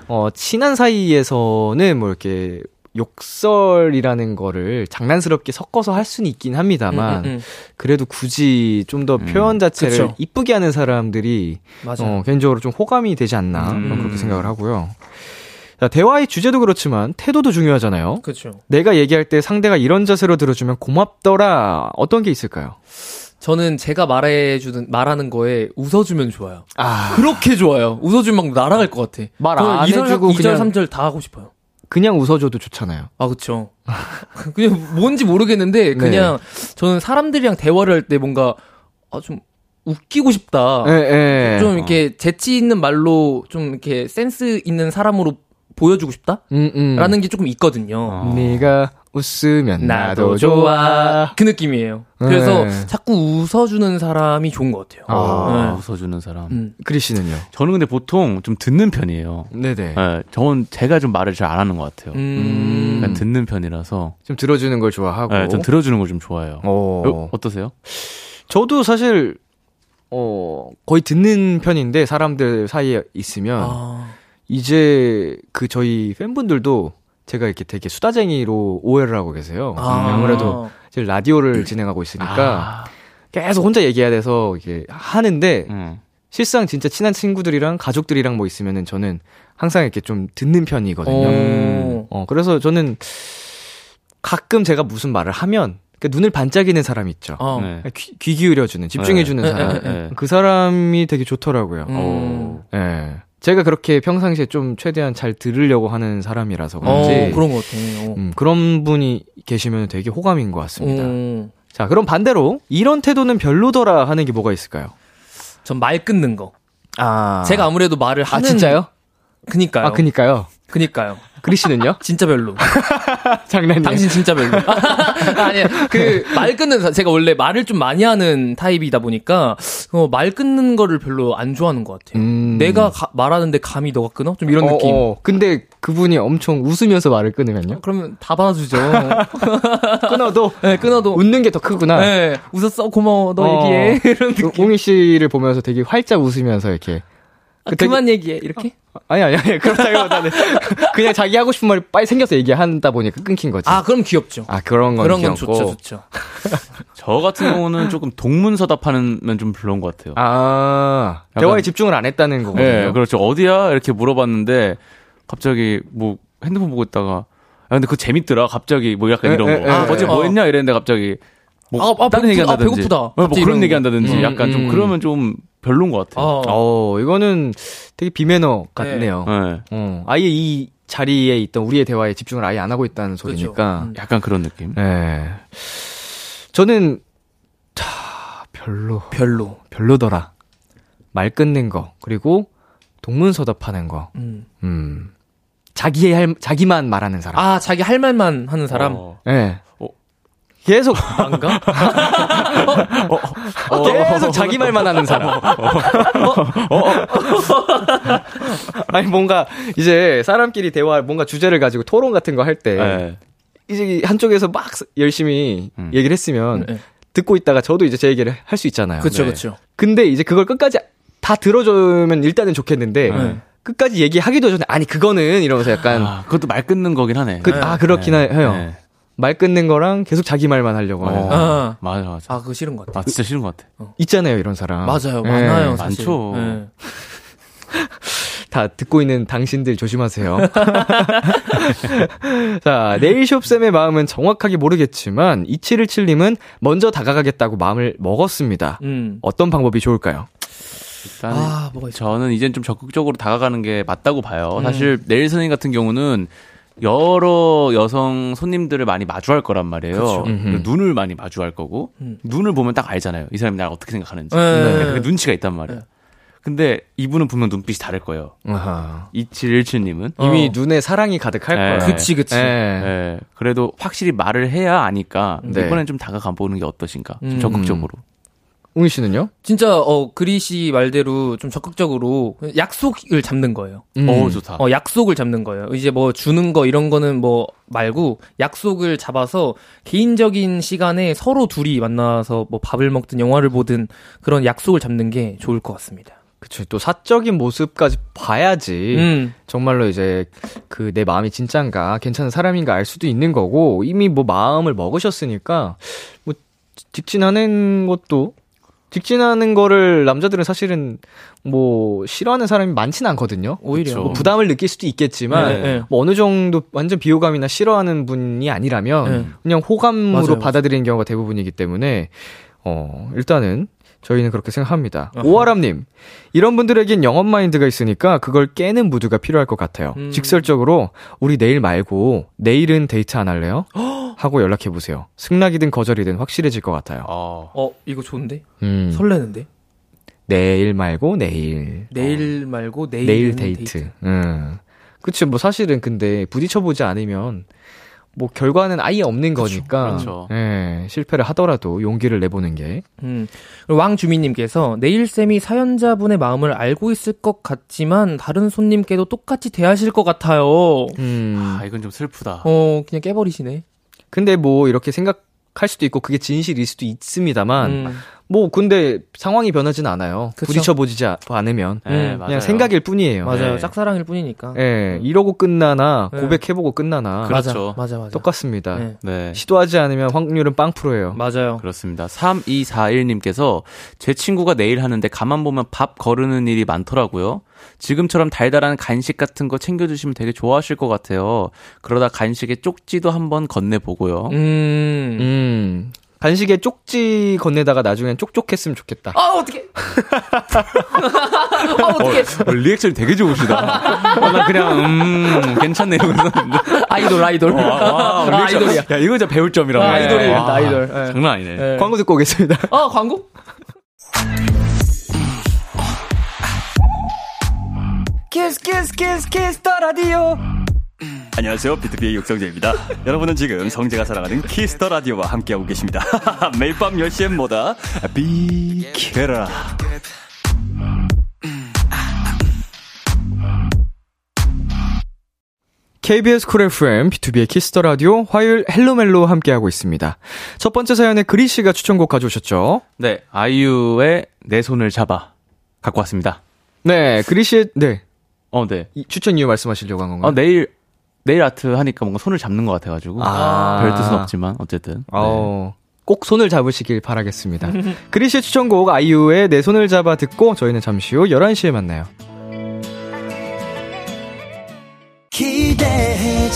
어 친한 사이에서는 뭐 이렇게 욕설이라는 거를 장난스럽게 섞어서 할 수는 있긴 합니다만 음, 음, 음. 그래도 굳이 좀더 음, 표현 자체를 그쵸. 이쁘게 하는 사람들이 맞아요. 어, 개인적으로 좀 호감이 되지 않나 음. 그렇게 생각을 하고요. 자, 대화의 주제도 그렇지만 태도도 중요하잖아요. 그쵸. 내가 얘기할 때 상대가 이런 자세로 들어주면 고맙더라. 어떤 게 있을까요? 저는 제가 말해주는, 말하는 거에 웃어주면 좋아요. 아, 그렇게 좋아요. 웃어주면 막 날아갈 것 같아. 말안 2절, 해주고 2절, 그냥- 3절 다 하고 싶어요. 그냥 웃어줘도 좋잖아요. 아, 그쵸. [laughs] 그냥 뭔지 모르겠는데, 그냥 저는 사람들이랑 대화를 할 때 뭔가, 아, 좀 웃기고 싶다. 예, 예. 좀 이렇게 재치 있는 말로 좀 이렇게 센스 있는 사람으로 보여주고 싶다? 음, 음. 라는 게 조금 있거든요. 어. 네가 웃으면 나도, 나도 좋아. 좋아. 그 느낌이에요. 그래서 네. 자꾸 웃어주는 사람이 좋은 것 같아요. 아. 어, 웃어주는 사람. 음. 크리 씨는요? 저는 근데 보통 좀 듣는 편이에요. 네네. 예, 저는 제가 좀 말을 잘 안 하는 것 같아요. 음. 약간 듣는 편이라서 좀 들어주는 걸 좋아하고. 예, 좀 들어주는 걸 좀 좋아해요. 어. 어, 어떠세요? 저도 사실, 어, 거의 듣는 편인데, 사람들 사이에 있으면, 아. 이제 그 저희 팬분들도 제가 이렇게 되게 수다쟁이로 오해를 하고 계세요. 아. 아무래도 이제 라디오를 진행하고 있으니까 계속 혼자 얘기해야 돼서 이게 하는데 음. 실상 진짜 친한 친구들이랑 가족들이랑 뭐 있으면은 저는 항상 이렇게 좀 듣는 편이거든요. 어. 어, 그래서 저는 가끔 제가 무슨 말을 하면 그 눈을 반짝이는 사람 있죠. 어. 네. 귀, 귀 기울여주는, 집중해주는 네. 사람. 에, 에, 에. 그 사람이 되게 좋더라고요. 음. 예. 제가 그렇게 평상시에 좀 최대한 잘 들으려고 하는 사람이라서 어, 그런지 그런 것 같아요. 음, 그런 분이 계시면 되게 호감인 것 같습니다. 음. 자, 그럼 반대로 이런 태도는 별로더라 하는 게 뭐가 있을까요? 전 말 끊는 거. 아, 제가 아무래도 말을 아 하는. 진짜요? 그니까요. 아, 그니까요. 그니까요. 그리 씨는요? [laughs] 진짜 별로. [laughs] 장난이에요. 당신 진짜 별로. [laughs] 아니, 그, 말 끊는, 사- 제가 원래 말을 좀 많이 하는 타입이다 보니까, 어, 말 끊는 거를 별로 안 좋아하는 것 같아요. 음. 내가 가- 말하는데 감히 너가 끊어? 좀 이런 어, 느낌. 어. 근데 그분이 엄청 웃으면서 말을 끊으면요? 그러면 다 받아주죠. 끊어도 네, 끊어도. 웃는 게 더 크구나. 네, 웃었어, 고마워, 너 어. 얘기해. 이런 느낌. 웅이 씨를 보면서 되게 활짝 웃으면서 이렇게 아, 그 되게- 그만 얘기해, 이렇게? 아니 아니 아니 그렇다기보다는 [laughs] 그냥 자기 하고 싶은 말이 빨리 생겨서 얘기한다 보니까 끊긴 거지. 아, 그럼 귀엽죠. 아, 그런 건 그런 건 귀엽고. 좋죠, 좋죠. [laughs] 저 같은 경우는 조금 동문서답하는 좀 별로인 것 같아요. 아, 약간- 대화에 집중을 안 했다는 거거든요. 네, 그렇죠. 어디야? 이렇게 물어봤는데 갑자기 뭐 핸드폰 보고 있다가 야, 근데 그거 재밌더라. 갑자기 뭐 약간 에, 이런 에, 거. 에, 아, 어제 에. 뭐 어. 했냐? 이랬는데 갑자기 뭐 아, 아, 다른 배고프다. 얘기 아, 한다든지. 배고프다. 어, 뭐 그런 이런 얘기 거. 한다든지 음, 약간 음. 좀 그러면 좀 별로인 것 같아요. 어. 어, 이거는 되게 비매너 같네요. 네. 어, 아예 이 자리에 있던 우리의 대화에 집중을 아예 안 하고 있다는 소리니까. 음. 약간 그런 느낌. 네. 저는, 자, 별로, 별로. 별로더라. 말 끊는 거, 그리고 동문서답하는 거, 음. 음. 자기의 할, 자기만 말하는 사람. 아, 자기 할 말만 하는 사람. 어. 예. [laughs] 어. 계속, 안가? 계속 자기 말만 하는 사람. 아니, 뭔가, 이제, 사람끼리 대화, 뭔가 주제를 가지고 토론 같은 거 할 때, 네. 이제 한쪽에서 막 열심히 음. 얘기를 했으면, 네. 듣고 있다가 저도 이제 제 얘기를 할 수 있잖아요. 그쵸, 네. 그쵸. 근데 이제 그걸 끝까지 다 들어주면 일단은 좋겠는데 네. 끝까지 얘기하기도 전에 아니 그거는 이러면서 약간 아, 그것도 말 끊는 거긴 하네. 그, 아 그렇긴 네. 해요. 네. 말 끊는 거랑 계속 자기 말만 하려고 하는 어, 아. 맞아, 맞아. 아, 그거 싫은 것 같아. 아, 진짜 싫은 것 같아. 있잖아요 이런 사람. 맞아요, 예. 많아요, 사실. 많죠. 예. [laughs] 다 듣고 있는 당신들 조심하세요. [laughs] 자, 네일숍쌤의 마음은 정확하게 모르겠지만, 2717님은 먼저 다가가겠다고 마음을 먹었습니다. 음. 어떤 방법이 좋을까요? 일단 아. 저는 이젠 좀 적극적으로 다가가는 게 맞다고 봐요. 음. 사실 네일 선생님 같은 경우는 여러 여성 손님들을 많이 마주할 거란 말이에요. 음흠. 눈을 많이 마주할 거고 음. 눈을 보면 딱 알잖아요. 이 사람이 나를 어떻게 생각하는지. 네. 그 눈치가 있단 말이에요. 네. 근데 이분은 분명 눈빛이 다를 거예요. 아하. 2717님은. 이미 어. 눈에 사랑이 가득할 네. 거예요. 그치, 그치. 예. 예. 그래도 확실히 말을 해야 아니까 네. 이번엔 좀 다가가 보는 게 어떠신가. 좀 음. 적극적으로. 웅이 씨는요? 진짜, 어, 그리 씨 말대로 좀 적극적으로 약속을 잡는 거예요. 음. 어, 좋다. 어, 약속을 잡는 거예요. 이제 뭐 주는 거 이런 거는 뭐 말고 약속을 잡아서 개인적인 시간에 서로 둘이 만나서 뭐 밥을 먹든 영화를 보든 그런 약속을 잡는 게 좋을 것 같습니다. 그쵸. 또 사적인 모습까지 봐야지. 음. 정말로 이제 그 내 마음이 진짠가 괜찮은 사람인가 알 수도 있는 거고 이미 뭐 마음을 먹으셨으니까 뭐 직진하는 것도 직진하는 거를 남자들은 사실은 뭐 싫어하는 사람이 많지는 않거든요. 오히려. 뭐 부담을 느낄 수도 있겠지만 네, 네. 뭐 어느 정도 완전 비호감이나 싫어하는 분이 아니라면 네. 그냥 호감으로 맞아요. 받아들이는 경우가 대부분이기 때문에 어 일단은 저희는 그렇게 생각합니다. 아하. 오아람님 이런 분들에겐 영업 마인드가 있으니까 그걸 깨는 무드가 필요할 것 같아요. 음. 직설적으로 우리 내일 말고 내일은 데이트 안 할래요? 하고 연락해 보세요. 승낙이든 거절이든 확실해질 것 같아요. 어. 어, 이거 좋은데? 음, 설레는데? 내일 말고 내일. 내일 말고 내일 내일 데이트. 음. 그치, 뭐 사실은 근데 부딪혀 보지 않으면 뭐 결과는 아예 없는 거니까. 그렇죠. 예, 실패를 하더라도 용기를 내보는 게. 음. 왕주민님께서 내일 쌤이 사연자분의 마음을 알고 있을 것 같지만 다른 손님께도 똑같이 대하실 것 같아요. 음. 아, 이건 좀 슬프다. 어, 그냥 깨버리시네. 근데 뭐 이렇게 생각할 수도 있고 그게 진실일 수도 있습니다만 음. 뭐 근데 상황이 변하지는 않아요. 그쵸. 부딪혀보지 않으면. 네, 음, 맞아요. 그냥 생각일 뿐이에요. 맞아요. 네. 짝사랑일 뿐이니까. 예, 이러고 끝나나 네. 고백해보고 끝나나 그렇죠. 맞아, 맞아, 맞아. 똑같습니다. 네. 네. 시도하지 않으면 확률은 빵 프로예요. 맞아요. 그렇습니다. 3241님께서 제 친구가 내일 하는데 가만 보면 밥 거르는 일이 많더라고요. 지금처럼 달달한 간식 같은 거 챙겨주시면 되게 좋아하실 것 같아요. 그러다 간식에 쪽지도 한번 건네보고요. 음. 음. 간식에 쪽지 건네다가 나중엔 쪽쪽했으면 좋겠다. 아, 어떡해. [laughs] 아, 어떡해. 어, 리액션이 되게 좋으시다. 어, [laughs] 나 그냥, 음, 괜찮네. 이러고 있었는데. 아이돌, 아이돌. 와, 와, 아, 리액션. 아이돌이야. 야, 이거 진짜 배울 점이라고. 아, 아이돌이야, 와, 아이돌. 예. 장난 아니네. 네. 광고 듣고 오겠습니다. [laughs] 아, 광고? 키스 키스 키스 키스 더 라디오. 안녕하세요. 비투비의 육성재입니다. 여러분은 지금 성재가 사랑하는 키스 더 라디오와 함께하고 계십니다. [laughs] 매일 밤 10시엔 뭐다? 비케라. KBS 쿨 FM, 비투비의 키스 더 라디오, 화요일 헬로멜로 함께하고 있습니다. 첫 번째 사연에 그리 씨가 추천곡 가져오셨죠? 네, 아이유의 내 손을 잡아. 갖고 왔습니다. 네, 그리 씨의, 네. 어, 네. 이 추천 이유 말씀하시려고 한 건가요? 어, 내일, 네일 아트 하니까 뭔가 손을 잡는 것 같아가지고. 아. 별 뜻은 없지만, 어쨌든. 네. 어, 꼭 손을 잡으시길 바라겠습니다. [laughs] 그리 씨의 추천곡 아이유의 내 손을 잡아 듣고 저희는 잠시 후 11시에 만나요. 기대해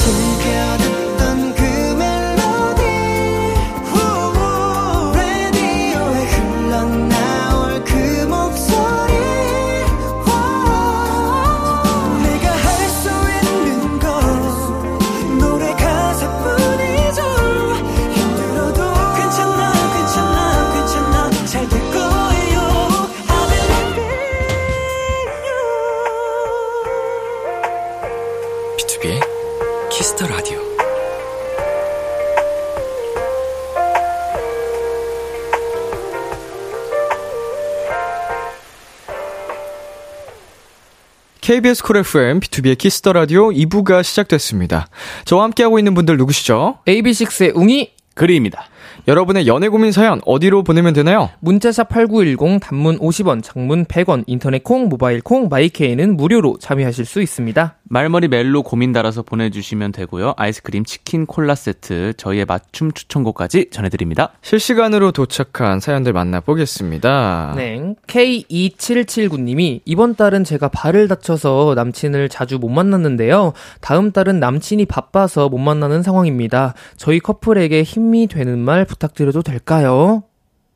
KBS 쿨 FM, B2B의 키스터 라디오 2부가 시작됐습니다. 저와 함께하고 있는 분들 누구시죠? AB6IX의 웅이 그리입니다. 여러분의 연애 고민 사연 어디로 보내면 되나요? 문자샵 8910 단문 50원, 장문 100원, 인터넷 콩, 모바일 콩, my K는 무료로 참여하실 수 있습니다. 말머리 멜로 고민 달아서 보내주시면 되고요. 아이스크림, 치킨, 콜라 세트, 저희의 맞춤 추천곡까지 전해드립니다. 실시간으로 도착한 사연들 만나보겠습니다. 네. K2779님이 이번 달은 제가 발을 다쳐서 남친을 자주 못 만났는데요. 다음 달은 남친이 바빠서 못 만나는 상황입니다. 저희 커플에게 힘이 되는 말 부탁드려도 될까요?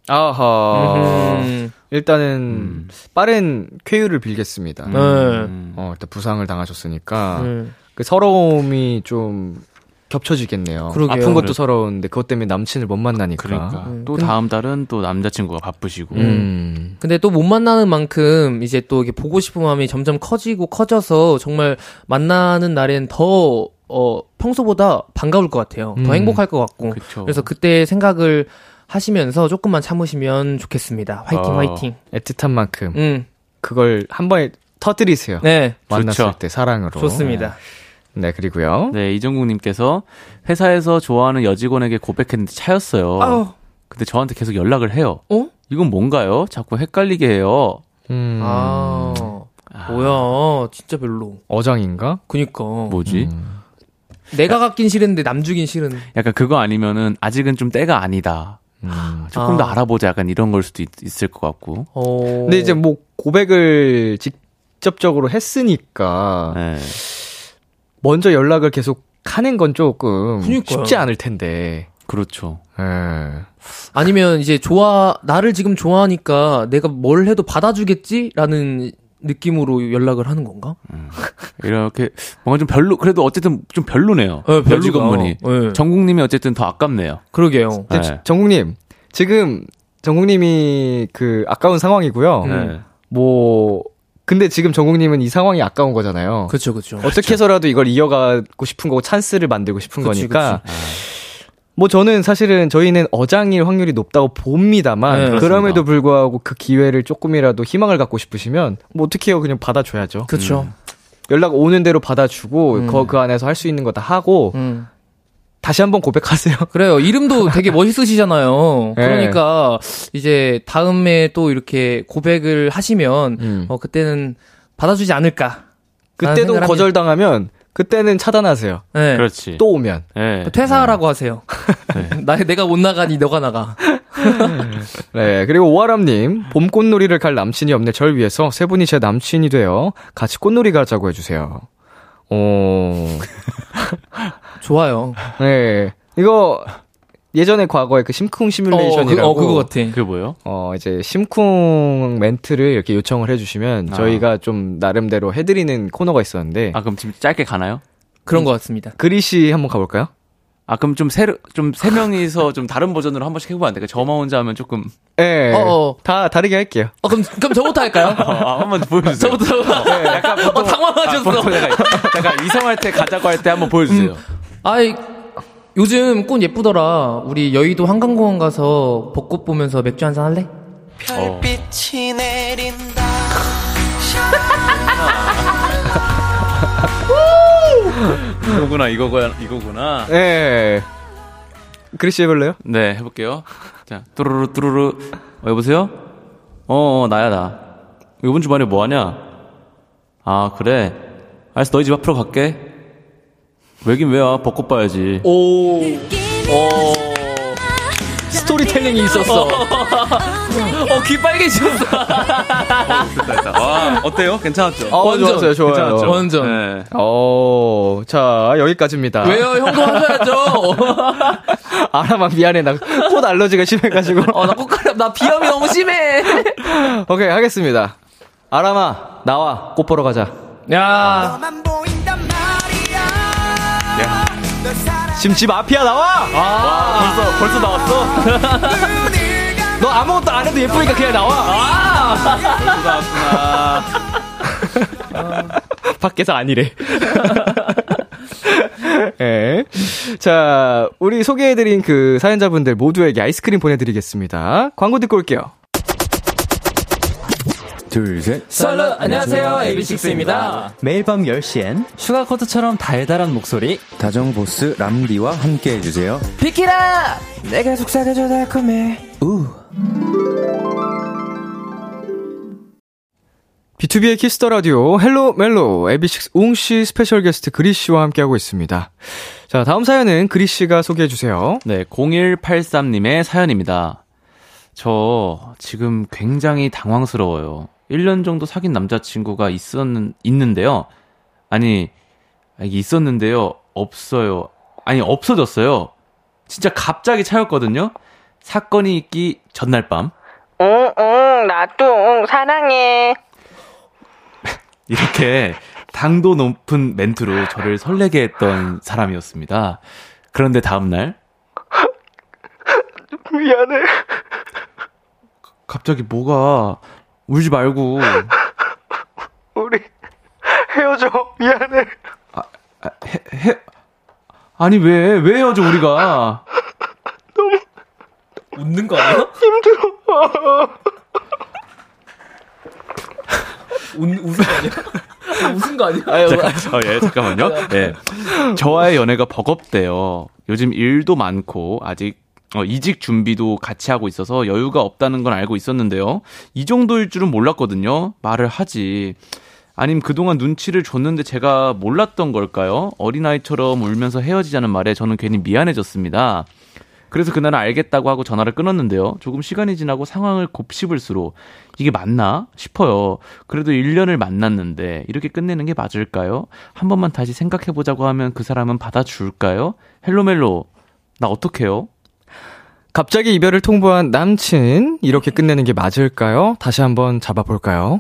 아하. 음. 일단은 음. 빠른 쾌유를 빌겠습니다. 네. 어, 일단 부상을 당하셨으니까 음. 그 서러움이 좀 겹쳐지겠네요. 그러게요. 아픈 것도 서러운데 그것 때문에 남친을 못 만나니까. 그러니까. 음. 또 근데- 다음 달은 또 남자친구가 바쁘시고. 음. 근데 또 못 만나는 만큼 이제 또 이게 보고 싶은 마음이 점점 커지고 커져서 정말 만나는 날엔 더 어, 평소보다 반가울 것 같아요. 더 음. 행복할 것 같고. 그쵸. 그래서 그때 생각을 하시면서 조금만 참으시면 좋겠습니다. 화이팅, 어. 화이팅. 애틋한 만큼 음, 그걸 한 번에 터뜨리세요. 네, 만났을 좋죠. 때 사랑으로. 좋습니다. 네, 그리고요. 네, 이정국님께서 회사에서 좋아하는 여직원에게 고백했는데 차였어요. 아우, 근데 저한테 계속 연락을 해요. 어? 이건 뭔가요? 자꾸 헷갈리게 해요. 음. 아, 뭐야, 진짜 별로. 어장인가? 그니까. 뭐지? 음. 내가 갖긴 싫은데 남 주긴 싫은. 약간 그거 아니면은 아직은 좀 때가 아니다. 음. 조금 더 아. 알아보자. 약간 이런 걸 수도 있, 을것 같고. 어. 근데 이제 뭐 고백을 직접적으로 했으니까 네. 먼저 연락을 계속 하는 건 조금 그니까요. 쉽지 않을 텐데. 그렇죠. 예. 아니면 이제 좋아, 나를 지금 좋아하니까 내가 뭘 해도 받아주겠지라는 느낌으로 연락을 하는 건가? 이렇게 뭔가 좀 별로 그래도 어쨌든 좀 별로네요. 네, 별로가. 여직원분이. 네. 정국님이 어쨌든 더 아깝네요. 그러게요. 근데 네. 정국님, 지금 정국님이 그 아까운 상황이고요. 음. 네. 뭐 근데 지금 정국님은 이 상황이 아까운 거잖아요. 그쵸, 그쵸. 어떻게 해서라도 이걸 이어가고 싶은 거고 찬스를 만들고 싶은 그치, 거니까. 뭐 저는 사실은 저희는 어장일 확률이 높다고 봅니다만 네, 그럼에도 불구하고 그 기회를 조금이라도 희망을 갖고 싶으시면 뭐 어떻게 해요 그냥 받아줘야죠. 그쵸. 연락 오는 대로 받아주고 음. 거, 그 안에서 할 수 있는 거 다 하고 음. 다시 한번 고백하세요. [laughs] 그래요. 이름도 되게 멋있으시잖아요. 네. 그러니까 이제 다음에 또 이렇게 고백을 하시면 음. 어 그때는 받아주지 않을까. 그때도. 거절당하면 그때는 차단하세요. 네. 그렇지. 또 오면. 네. 퇴사하라고 하세요. [laughs] 나 내가 못 나가니 너가 나가. [laughs] 네, 그리고 오아람님, 봄 꽃놀이를 갈 남친이 없네 절 위해서 세 분이 제 남친이 되어 같이 꽃놀이 가자고 해주세요. 어, 좋아요. 네. 이거, 예전에 과거에 그 심쿵 어, 그, 시뮬레이션이라고. 어 그거 같아. 그게 뭐예요? 어, 이제 심쿵 멘트를 이렇게 요청을 해 주시면 아. 저희가 좀 나름대로 해 드리는 코너가 있었는데. 아 그럼 지금 짧게 가나요? 그런 것 같습니다. 그리씨 한번 가 볼까요? 아 그럼 좀 세, 좀세 명이서 [laughs] 좀 다른 버전으로 한 번씩 해보면 안 될까요? 저만 혼자 하면 조금 예. 어, 어. 다 다르게 할게요. 어, 그럼 그럼 저부터 할까요? [laughs] 아, 한번 보여주세요. 저부터 저부터. 약간 어, 당황하셨어. 보통 약간, 약간 이성할 때 가자고 할 때 한번 보여주세요. 아이 요즘 꽃 예쁘더라. 우리 여의도 한강공원 가서 벚꽃 보면서 맥주 한잔 할래? 별빛이 내린다 이거구나 이거구나 이거구나. 예. 그리씨 해볼래요? 네 해볼게요. 자 뚜루루 뚜루루 어, 여보세요? 어, 어 나야 나. 이번 주말에 뭐 하냐? 아 그래. 알았어 너희 집 앞으로 갈게. 왜긴 왜야 벚꽃 봐야지. 오. 스토리텔링이 있었어. 어, [laughs] 귀 빨개지셨어. 아 어때요? 괜찮았죠? 어, 완전. 좋았어요, 좋아요. 괜찮았죠? 완전. 네. 어, 자, 여기까지입니다. 왜요? 형도 하셔야죠. [laughs] 아라마 미안해. 나 꽃 알러지가 심해가지고. 어, 나 꽃가람, 나 비염이 너무 심해. 오케이, 하겠습니다. 아라마, 나와. 꽃 보러 가자. 야, 널 사랑 지금 집 앞이야, 나와! 와 벌써 벌써 나왔어? [laughs] 너 아무것도 안 해도 예쁘니까 그냥 나와! 나왔구나. [laughs] 밖에서 아니래. [laughs] 예. 자, 우리 소개해드린 그 사연자분들 모두에게 아이스크림 보내드리겠습니다. 광고 듣고 올게요. 둘, 셋. 썰러 안녕하세요 AB6IX입니다. 매일 밤 10시엔 슈가코드처럼 달달한 목소리 다정보스 람디와 함께 해주세요. 비키라 내가 속삭여줘 달콤해. 우. B2B의 키스터 라디오 헬로 멜로 AB6 웅씨 스페셜 게스트 그리 씨와 함께하고 있습니다. 자, 다음 사연은 그리 씨가 소개해 주세요. 네, 0183님의 사연입니다. 저 지금 굉장히 당황스러워요. 1년 정도 사귄 남자친구가 있었는, 있는데요. 아니, 이게 있었는데요. 없어요. 아니, 없어졌어요. 진짜 갑자기 차였거든요. 사건이 있기 전날 밤. 응, 응, 나도 응, 사랑해. [laughs] 이렇게 당도 높은 멘트로 저를 설레게 했던 사람이었습니다. 그런데 다음날. [laughs] 미안해. 갑자기 뭐가, 울지 말고. [laughs] 우리 헤어져. 미안해. 아, 해, 해, 아니, 왜, 왜 헤어져, 우리가? 웃는 거 아니야? 힘들어. [laughs] 웃, 웃은 거 아니야? 웃은 거 아니야? 어, 예, 잠깐만요. 예. 저와의 연애가 버겁대요. 요즘 일도 많고, 아직, 어, 이직 준비도 같이 하고 있어서 여유가 없다는 건 알고 있었는데요. 이 정도일 줄은 몰랐거든요. 말을 하지. 아님 그동안 눈치를 줬는데 제가 몰랐던 걸까요? 어린아이처럼 울면서 헤어지자는 말에 저는 괜히 미안해졌습니다. 그래서 그날은 알겠다고 하고 전화를 끊었는데요. 조금 시간이 지나고 상황을 곱씹을수록 이게 맞나 싶어요. 그래도 1년을 만났는데 이렇게 끝내는 게 맞을까요? 한 번만 다시 생각해보자고 하면 그 사람은 받아줄까요? 헬로멜로, 나 어떡해요? 갑자기 이별을 통보한 남친, 이렇게 끝내는 게 맞을까요? 다시 한번 잡아볼까요?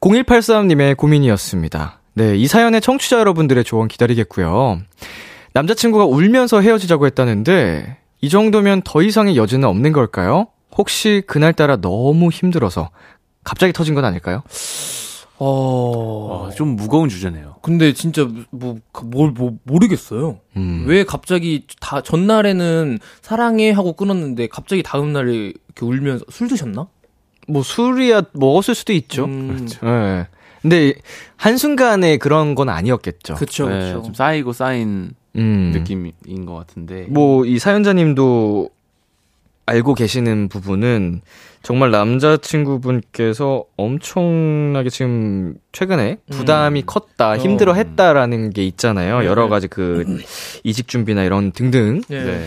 0183님의 고민이었습니다. 네, 이 사연의 청취자 여러분들의 조언 기다리겠고요. 남자친구가 울면서 헤어지자고 했다는데, 이 정도면 더 이상의 여지는 없는 걸까요? 혹시 그날따라 너무 힘들어서 갑자기 터진 건 아닐까요? 어. 어, 좀 무거운 주제네요. 근데 진짜 뭐 뭘 뭐 모르겠어요. 음. 왜 갑자기 다 전날에는 사랑해 하고 끊었는데 갑자기 다음 날에 이렇게 울면서 술 드셨나? 뭐 술이야 먹었을 수도 있죠. 음, 예. 근데 한순간에 그런 건 아니었겠죠. 그쵸, 네, 그쵸. 좀 쌓이고 쌓인 음. 느낌인 것 같은데. 뭐 이 사연자님도 알고 계시는 부분은 정말 남자친구분께서 엄청나게 지금 최근에 부담이 컸다, 힘들어 했다라는 게 있잖아요. 네, 여러 네. 가지 그 이직 준비나 이런 등등. 네. 네.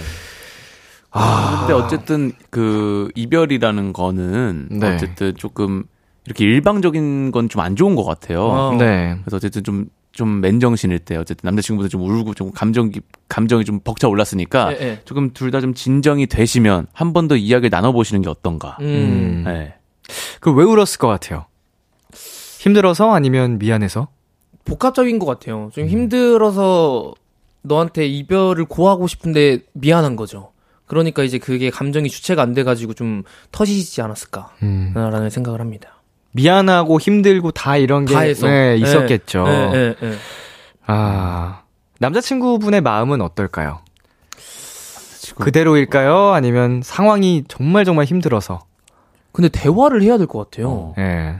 아, 근데 어쨌든 그 이별이라는 거는 네. 어쨌든 조금 이렇게 일방적인 건 좀 안 좋은 것 같아요. 어. 네. 그래서 어쨌든 좀, 좀 맨정신일 때 어쨌든 남자친구도 좀 울고 좀 감정, 감정이 좀 벅차 올랐으니까 네, 네. 조금 둘 다 좀 진정이 되시면 한 번 더 이야기를 나눠보시는 게 어떤가. 음. 네. 그왜 울었을 것 같아요? 힘들어서 아니면 미안해서? 복합적인 것 같아요. 좀 힘들어서 너한테 이별을 고하고 싶은데 미안한 거죠. 그러니까 이제 그게 감정이 주체가 안 돼가지고 좀 터지지 않았을까라는 음. 생각을 합니다. 미안하고 힘들고 다 이런 게다 해서. 네, 네. 있었겠죠. 네, 네, 네. 아. 남자친구분의 마음은 어떨까요? 그대로일까요? 아니면 상황이 정말 정말 힘들어서? 근데 대화를 해야 될 것 같아요. 어. 예.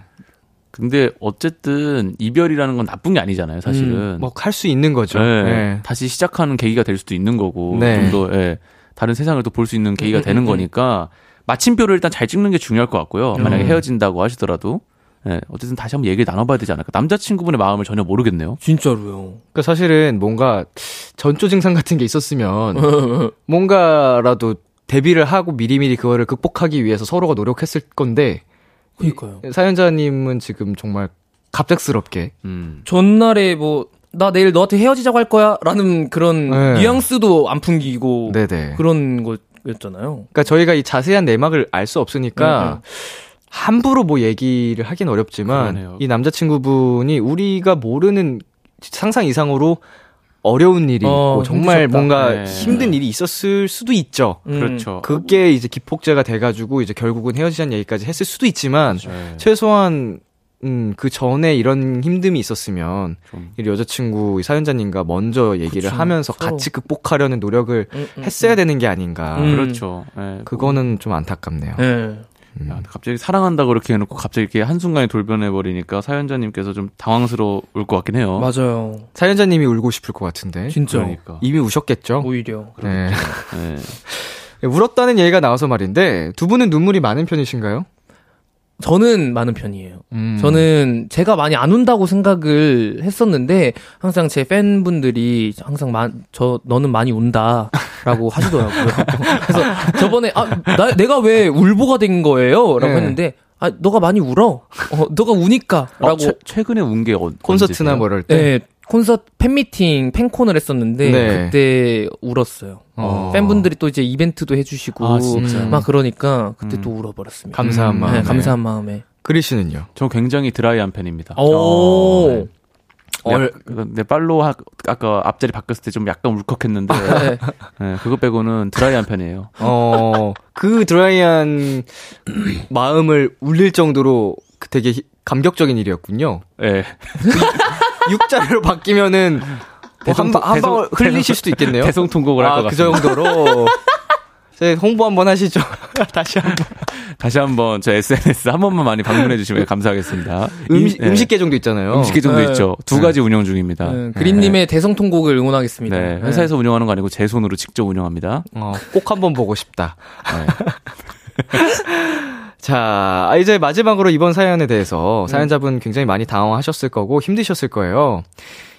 근데 어쨌든 이별이라는 건 나쁜 게 아니잖아요, 사실은. 뭐할 수 있는 거죠. 네. 예. 다시 시작하는 계기가 될 수도 있는 거고 네. 좀더 예, 다른 세상을 또 볼 수 있는 계기가 음, 되는 음, 음. 거니까 마침표를 일단 잘 찍는 게 중요할 것 같고요. 만약에 음. 헤어진다고 하시더라도 예, 어쨌든 다시 한번 얘기를 나눠봐야 되지 않을까. 남자친구분의 마음을 전혀 모르겠네요. 진짜로요. 그러니까 사실은 뭔가 전조 증상 같은 게 있었으면 [laughs] 뭔가라도 대비를 하고 미리미리 그거를 극복하기 위해서 서로가 노력했을 건데 그니까요. 사연자님은 지금 정말 갑작스럽게 음. 전날에 뭐, 나 내일 너한테 헤어지자고 할 거야? 라는 그런 네. 뉘앙스도 안 풍기고 네네. 그런 거 였잖아요. 그러니까 저희가 이 자세한 내막을 알 수 없으니까 네, 함부로 뭐 얘기를 하긴 어렵지만 그러네요. 이 남자친구분이 우리가 모르는 상상 이상으로 어려운 일이 어, 있고 정말 힘드셨다. 뭔가 네. 힘든 일이 있었을 수도 있죠. 음. 그렇죠. 그게 이제 기폭제가 돼가지고 이제 결국은 헤어지자는 얘기까지 했을 수도 있지만 예, 최소한 음, 그 전에 이런 힘듦이 있었으면 좀이 여자친구 이 사연자님과 먼저 얘기를 그쵸. 하면서 서로. 같이 극복하려는 노력을 음, 음, 했어야 음. 되는 게 아닌가. 음. 그렇죠. 예, 그거는 좀 안타깝네요. 네. 야, 갑자기 사랑한다 그렇게 해놓고 갑자기 이렇게 한순간에 돌변해 버리니까 사연자님께서 좀 당황스러울 것 같긴 해요. 맞아요. 사연자님이 울고 싶을 것 같은데. 진짜. 그러니까. 이미 우셨겠죠? 오히려. 네. 네. [laughs] 울었다는 얘기가 나와서 말인데 두 분은 눈물이 많은 편이신가요? 저는 많은 편이에요. 음. 저는 제가 많이 안 운다고 생각을 했었는데 항상 제 팬분들이 항상 마, 저 너는 많이 운다라고 [laughs] 하시더라고요. 그래서 저번에 아 나, 내가 왜 울보가 된 거예요?라고 네. 했는데 아 너가 많이 울어. 어 너가 우니까라고. 어, 최, 최근에 운게 어, 콘서트나? 뭐 이럴 때. 네 콘서트 팬미팅 팬콘을 했었는데 네. 그때 울었어요. 어. 팬분들이 또 이제 이벤트도 해주시고 아, 진짜. 막 그러니까 그때 음. 또 울어버렸습니다. 감사한 음, 마음에. 네, 감사한 마음에. 그리 씨는요? 저 굉장히 드라이한 편입니다. 오. 네. 얼- 내 빨로 하, 아까 앞자리 바꿨을 때 좀 약간 울컥했는데 네. 네, 그것 빼고는 드라이한 편이에요. 어, 그 드라이한 마음을 울릴 정도로 그 되게 히- 감격적인 일이었군요. 네. 육자로 바뀌면은 대성- 방- 한 대성- 방울 흘리실 수도 있겠네요. 대성 통곡을 할것 아, 그 같습니다. 정도로. 제 [laughs] 홍보 한번 하시죠. [laughs] 다시 한 번. 다시 한번 저 SNS 한 번만 많이 방문해 주시면 감사하겠습니다. 음식, 네. 음식 계정도 있잖아요. 음식 계정도 네. 있죠. 두 가지 운영 중입니다. 네, 그린님의 대성통곡을 응원하겠습니다. 네, 회사에서 운영하는 거 아니고 제 손으로 직접 운영합니다. 어, 꼭 한번 보고 싶다. 네. [laughs] 자, 아, 이제 마지막으로 이번 사연에 대해서 사연자분 굉장히 많이 당황하셨을 거고 힘드셨을 거예요.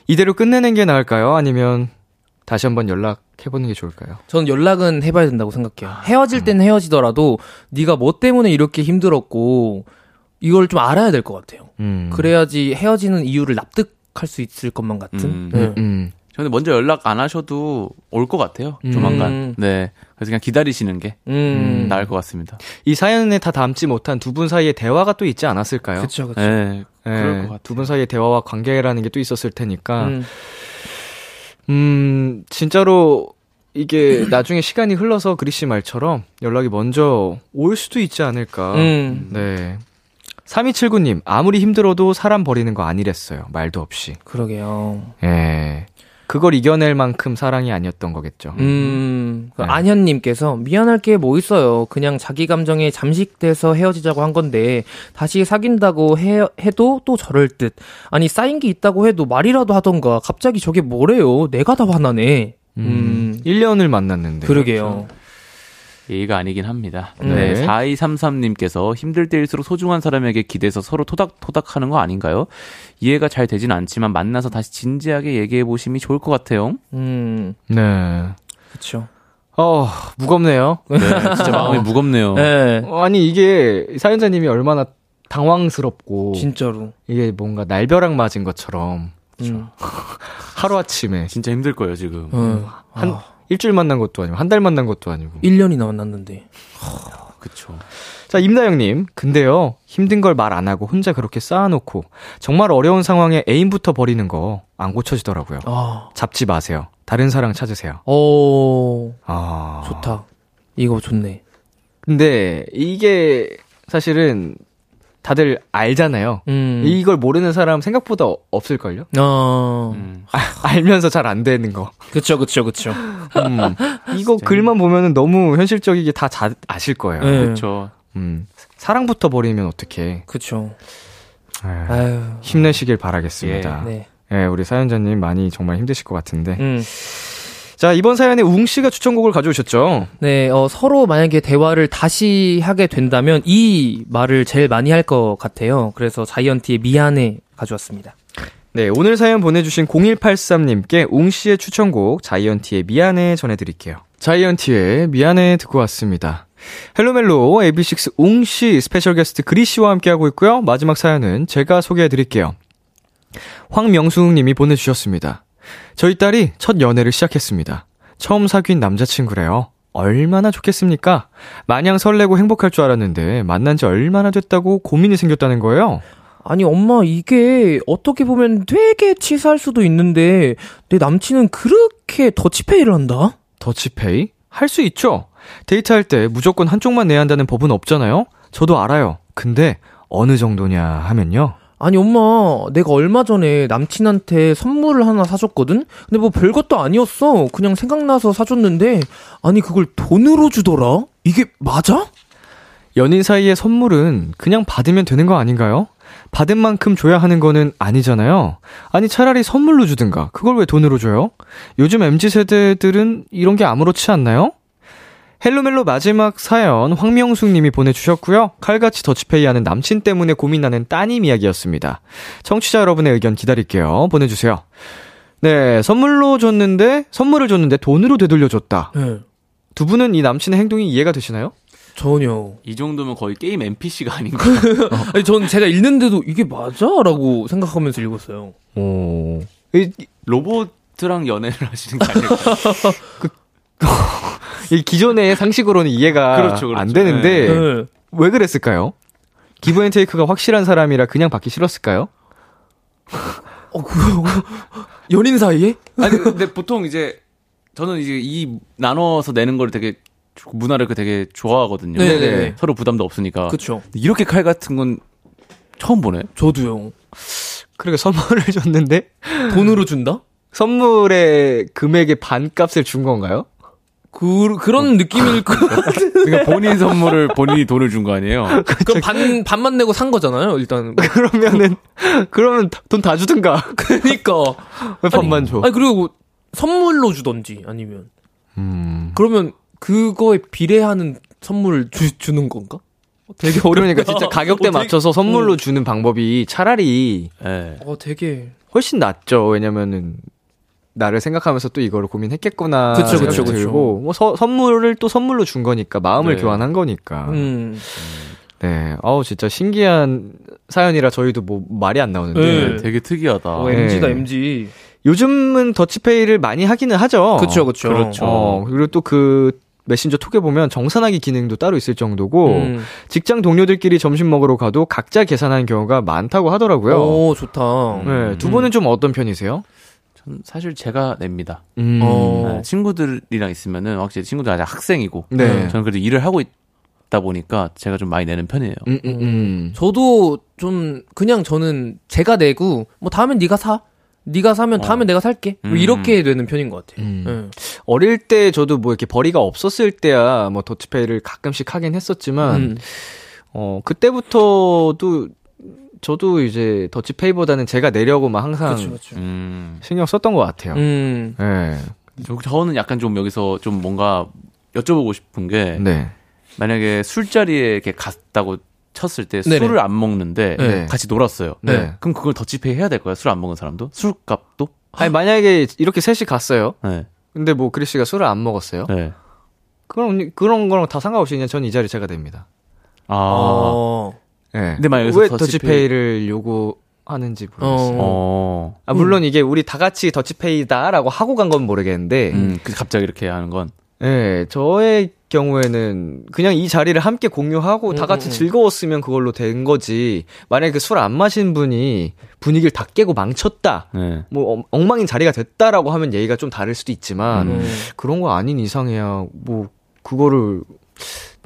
이대로 끝내는 게 나을까요? 아니면 다시 한번 연락해보는 게 좋을까요? 저는 연락은 해봐야 된다고 생각해요. 헤어질 땐 헤어지더라도 네가 뭐 때문에 이렇게 힘들었고 이걸 좀 알아야 될 것 같아요. 음. 그래야지 헤어지는 이유를 납득할 수 있을 것만 같은. 음. 네. 음. 저는 먼저 연락 안 하셔도 올 것 같아요. 음. 조만간. 네. 그래서 그냥 기다리시는 게 음. 나을 것 같습니다. 이 사연에 다 담지 못한 두 분 사이에 대화가 또 있지 않았을까요? 그쵸, 그쵸. 네. 그럴 것 같아요. 두분 사이에 대화와 관계라는 게 또 있었을 테니까. 음. 음, 진짜로 이게 [clears throat] 나중에 시간이 흘러서 그리 씨 말처럼 연락이 먼저 올 수도 있지 않을까. 음. 네. 3279님, 아무리 힘들어도 사람 버리는 거 아니랬어요. 말도 없이. 그러게요. 예. 그걸 이겨낼 만큼 사랑이 아니었던 거겠죠. 음, 그 네. 안현님께서 미안할 게 뭐 있어요. 그냥 자기 감정에 잠식돼서 헤어지자고 한 건데 다시 사귄다고 해, 해도 또 저럴 듯. 아니 쌓인 게 있다고 해도 말이라도 하던가. 갑자기 저게 뭐래요? 내가 다 화나네. 음, 1년을 만났는데. 그러게요. 예의가 아니긴 합니다. 네. 네. 4233님께서 힘들 때일수록 소중한 사람에게 기대서 서로 토닥토닥 하는 거 아닌가요? 이해가 잘 되진 않지만 만나서 다시 진지하게 얘기해 보심이 좋을 것 같아요. 음, 네. 그쵸. 어, 무겁네요. 네, 진짜 마음이 무겁네요. 네, 어, 아니, 이게 사연자님이 얼마나 당황스럽고. 진짜로. 이게 뭔가 날벼락 맞은 것처럼 음, [laughs] 하루아침에 진짜 힘들 거예요, 지금. 어, 한 일주일 만난 것도 아니고 한 달 만난 것도 아니고. 1년이나 만났는데. 그쵸. 자, 임나영님. 근데요, 힘든 걸 말 안 하고 혼자 그렇게 쌓아놓고 정말 어려운 상황에 애인부터 버리는 거 안 고쳐지더라고요. 아, 잡지 마세요. 다른 사랑 찾으세요. 어, 아. 좋다. 이거 좋네. 근데 이게 사실은 다들 알잖아요. 음, 이걸 모르는 사람 생각보다 어- 없을걸요? 어, 음. 알면서 잘 안 되는 거. 그쵸, 그쵸, 그쵸. 음. [laughs] 이거 글만 보면은 너무 현실적이게 다 자, 아실 거예요. 네. 그쵸. 음. 사랑부터 버리면 어떡해. 그쵸. 아유, 아유. 힘내시길 바라겠습니다. 네. 예, 우리 사연자님 많이 정말 힘드실 것 같은데. 음. 자, 이번 사연에 웅 씨가 추천곡을 가져오셨죠? 네, 어, 서로 만약에 대화를 다시 하게 된다면 이 말을 제일 많이 할 것 같아요. 그래서 자이언티의 미안해 가져왔습니다. 네, 오늘 사연 보내주신 0183님께 웅 씨의 추천곡 자이언티의 미안해 전해드릴게요. 자이언티의 미안해 듣고 왔습니다. 헬로멜로 AB6 웅씨 스페셜 게스트 그리 씨와 함께하고 있고요. 마지막 사연은 제가 소개해드릴게요. 황명숙 님이 보내주셨습니다. 저희 딸이 첫 연애를 시작했습니다. 처음 사귄 남자친구래요. 얼마나 좋겠습니까? 마냥 설레고 행복할 줄 알았는데 만난 지 얼마나 됐다고 고민이 생겼다는 거예요. 아니, 엄마, 이게 어떻게 보면 되게 치사할 수도 있는데 내 남친은 그렇게 더치페이를 한다? 더치페이? 할 수 있죠. 데이트할 때 무조건 한쪽만 내야 한다는 법은 없잖아요. 저도 알아요. 근데 어느 정도냐 하면요. 아니, 엄마, 내가 얼마 전에 남친한테 선물을 하나 사줬거든? 근데 뭐 별것도 아니었어. 그냥 생각나서 사줬는데, 아니, 그걸 돈으로 주더라? 이게 맞아? 연인 사이의 선물은 그냥 받으면 되는 거 아닌가요? 받은 만큼 줘야 하는 거는 아니잖아요. 아니 차라리 선물로 주든가. 그걸 왜 돈으로 줘요? 요즘 MZ 세대들은 이런 게 아무렇지 않나요? 헬로멜로 마지막 사연 황명숙 님이 보내주셨고요. 칼같이 더치페이 하는 남친 때문에 고민하는 따님 이야기였습니다. 청취자 여러분의 의견 기다릴게요. 보내주세요. 네, 선물로 줬는데, 선물을 줬는데 돈으로 되돌려줬다. 네. 두 분은 이 남친의 행동이 이해가 되시나요? 전혀. 이 정도면 거의 게임 NPC가 아닌가. [laughs] 아니, 전 제가 읽는데도 이게 맞아? 라고 생각하면서 읽었어요. 오. 이, 로봇이랑 연애를 하시는 게 아닐까. [laughs] [laughs] 이 기존의 상식으로는 이해가 그렇죠, 그렇죠. 안 되는데, 네. 왜 그랬을까요? give and take가 확실한 사람이라 그냥 받기 싫었을까요? 어, 그거, 연인 사이에? 아니 근데 보통 이제 저는 이제 이 나눠서 내는 걸 되게 문화를 그 되게 좋아하거든요. 네네. 서로 부담도 없으니까. 그쵸. 이렇게 칼 같은 건 처음 보네. 저도요. 그러니까 선물을 [laughs] 줬는데, 돈으로 준다? 선물의 금액의 반값을 준 건가요? 그, 그런 느낌일 것 같은. 그러니까 본인 선물을 본인이 돈을 준 거 아니에요? 그럼 반, 반만 내고 산 거잖아요, 일단. [laughs] 그러면은, 그러면 돈 다 주든가. 그니까. 왜 반만 줘? 아니, 그리고 뭐 선물로 주던지, 아니면. 음. 그러면 그거에 비례하는 선물을 주, 주는 건가? 되게. 그러니까 진짜 가격대 어, 되게- 맞춰서 선물로 주는 방법이 차라리 예. 어, 되게. 훨씬 낫죠. 왜냐면은 나를 생각하면서 또 이거를 고민했겠구나. 그쵸, 그쵸, 그쵸. 들고 뭐 서- 선물을 또 선물로 준 거니까 마음을 네. 교환한 거니까. 음. 네. 아우 진짜 신기한 사연이라 저희도 뭐 말이 안 나오는데 네. 되게 특이하다. 어, 네. MG다, MG. 요즘은 더치페이를 많이 하기는 하죠. 그쵸, 그쵸. 그렇죠. 어, 그리고 또그 메신저 톡에 보면 정산하기 기능도 따로 있을 정도고 음. 직장 동료들끼리 점심 먹으러 가도 각자 계산하는 경우가 많다고 하더라고요. 오, 좋다. 네, 두 음. 분은 좀 어떤 편이세요? 전 사실 제가 냅니다. 음. 어. 네, 친구들이랑 있으면은 확실히 친구들 아직 학생이고 네. 저는 그래도 일을 하고 있다 보니까 제가 좀 많이 내는 편이에요. 음, 음, 음. 저도 좀 그냥 저는 제가 내고 뭐 다음엔 네가 사. 네가 사면 다음엔 내가 살게. 뭐 음. 이렇게 되는 편인 것 같아요. 음. 네. 어릴 때 저도 뭐 이렇게 벌이가 없었을 때야 뭐 더치페이를 가끔씩 하긴 했었지만 음. 어 그때부터도 저도 이제 더치페이보다는 제가 내려고 막 항상 그렇죠, 그렇죠. 음. 신경 썼던 것 같아요. 음. 네. 저, 저는 약간 좀 여기서 좀 뭔가 여쭤보고 싶은 게 네. 만약에 술자리에 이렇게 갔다고 쳤을 때 네네. 술을 안 먹는데 네. 같이 놀았어요. 네. 그럼 그걸 더치페이 해야 될까요? 술안 먹은 사람도? 술값도? 아니 만약에 이렇게 셋이 갔어요. 네. 근데 뭐 그리 씨가 술을 안 먹었어요. 네. 그럼 그런 거랑 다 상관없이 그냥 전 이 자리 제가 됩니다. 아. 어. 네. 근데 만약에 왜 더치페이- 더치페이를 요구하는지 모르겠어요. 어. 아, 물론 이게 우리 다 같이 더치페이다라고 하고 간 건 모르겠는데, 음, 그 갑자기 이렇게 하는 건. 예, 저의 경우에는 그냥 이 자리를 함께 공유하고 다 같이 음, 음. 즐거웠으면 그걸로 된 거지. 만약에 그 술 안 마신 분이 분위기를 다 깨고 망쳤다. 네. 뭐 엉- 엉망인 자리가 됐다라고 하면 얘기가 좀 다를 수도 있지만 음. 그런 거 아닌 이상해야 뭐 그거를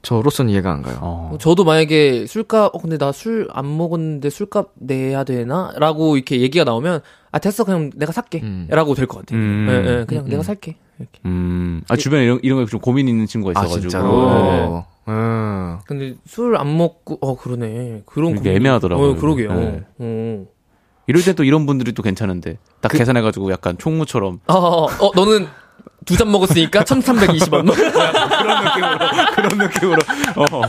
저로서는 이해가 안 가요. 어. 저도 만약에 술값, 어, 근데 나 술 안 먹었는데 술값 내야 되나? 라고 이렇게 얘기가 나오면, 아, 됐어. 그냥 내가 살게. 음. 라고 될 것 같아요. 음. 예, 예, 그냥 음, 내가 음. 살게. 이렇게. 음. 아, 주변에 이런, 이런 거 좀 고민 있는 친구가 아 있어가지고. 진짜로. 음. 근데 술 안 먹고, 어, 그러네. 그런 이게 고민도- 애매하더라고요. 어, 그러게요. 네. 어. 이럴 때또 이런 분들이 또 괜찮은데. 딱 계산해가지고 약간 총무처럼. 어, 어, 어, 너는 두 잔 먹었으니까 1320원. [laughs] 그런 느낌으로. 어.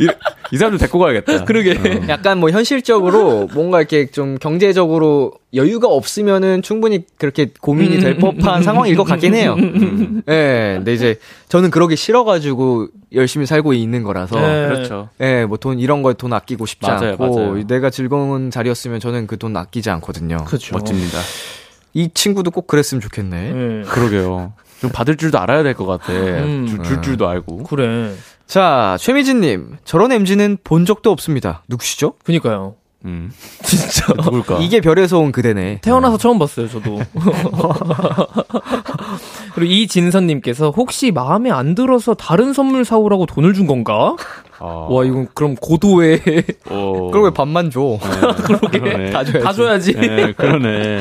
이, 이 사람도 데리고 가야겠다. [laughs] 그러게. 약간 뭐 현실적으로 뭔가 이렇게 좀 경제적으로 여유가 없으면은 충분히 그렇게 고민이 될 법한 상황일 것 같긴 해요. 예, 근데 이제 저는 그러기 싫어가지고 열심히 살고 있는 거라서. 네. 그렇죠. 예, 뭐돈 이런 거에 돈 아끼고 싶지 맞아요, 않고 맞아요. 내가 즐거운 자리였으면 저는 그 돈 아끼지 않거든요. 그렇죠. 멋집니다. 이 친구도 꼭 그랬으면 좋겠네. 예. 그러게요. 좀 받을 줄도 알아야 될 것 같아. 음. 줄, 줄 줄도 알고. 그래. 자, 최미진님 저런 MG는 본 적도 없습니다. 누구시죠? 그니까요. 음. [laughs] 진짜. 누굴까? 이게 별에서 온 그대네. 태어나서 처음 봤어요, 저도. [laughs] 그리고 이진선님께서 혹시 마음에 안 들어서 다른 선물 사오라고 돈을 준 건가? 어. 와 이건 그럼 고도의 어. [laughs] 그걸 왜 반만 줘? [laughs] 그러네. 다 줘야지. 다 줘야지. 네, 그러네.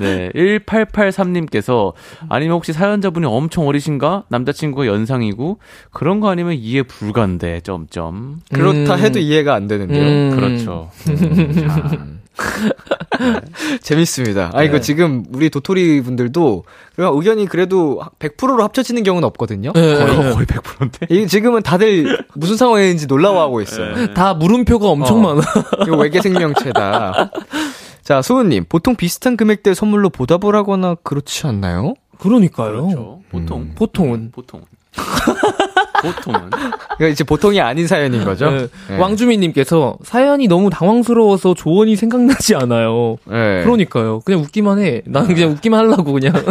네. 1883님께서 아니면 혹시 사연자분이 엄청 어리신가? 남자친구가 연상이고 그런 거 아니면 이해 불가인데 점점. 그렇다 음. 해도 이해가 안 되는데요. 음. 그렇죠. 음, [laughs] 참. [laughs] 재밌습니다. 아, 이거 네. 지금 우리 도토리 분들도 그냥 의견이 그래도 100%로 합쳐지는 경우는 없거든요. 네, 거의, 네. 거의 100%인데. 이 지금은 다들 무슨 상황인지 놀라워하고 있어요. 네. 다 물음표가 엄청 어. 많아. 이거 외계 생명체다. [laughs] 자, 소은님, 보통 비슷한 금액대 선물로 보답을 하거나 그렇지 않나요? 그러니까요. 그렇죠. 보통. 음. 보통은. 보통은. [laughs] 보통은. 그러니까 이제 보통이 아닌 사연인 거죠? 네. 네. 왕주민님께서 사연이 너무 당황스러워서 조언이 생각나지 않아요. 네. 그러니까요. 그냥 웃기만 해. 나는 그냥 웃기만 하려고 그냥. [laughs]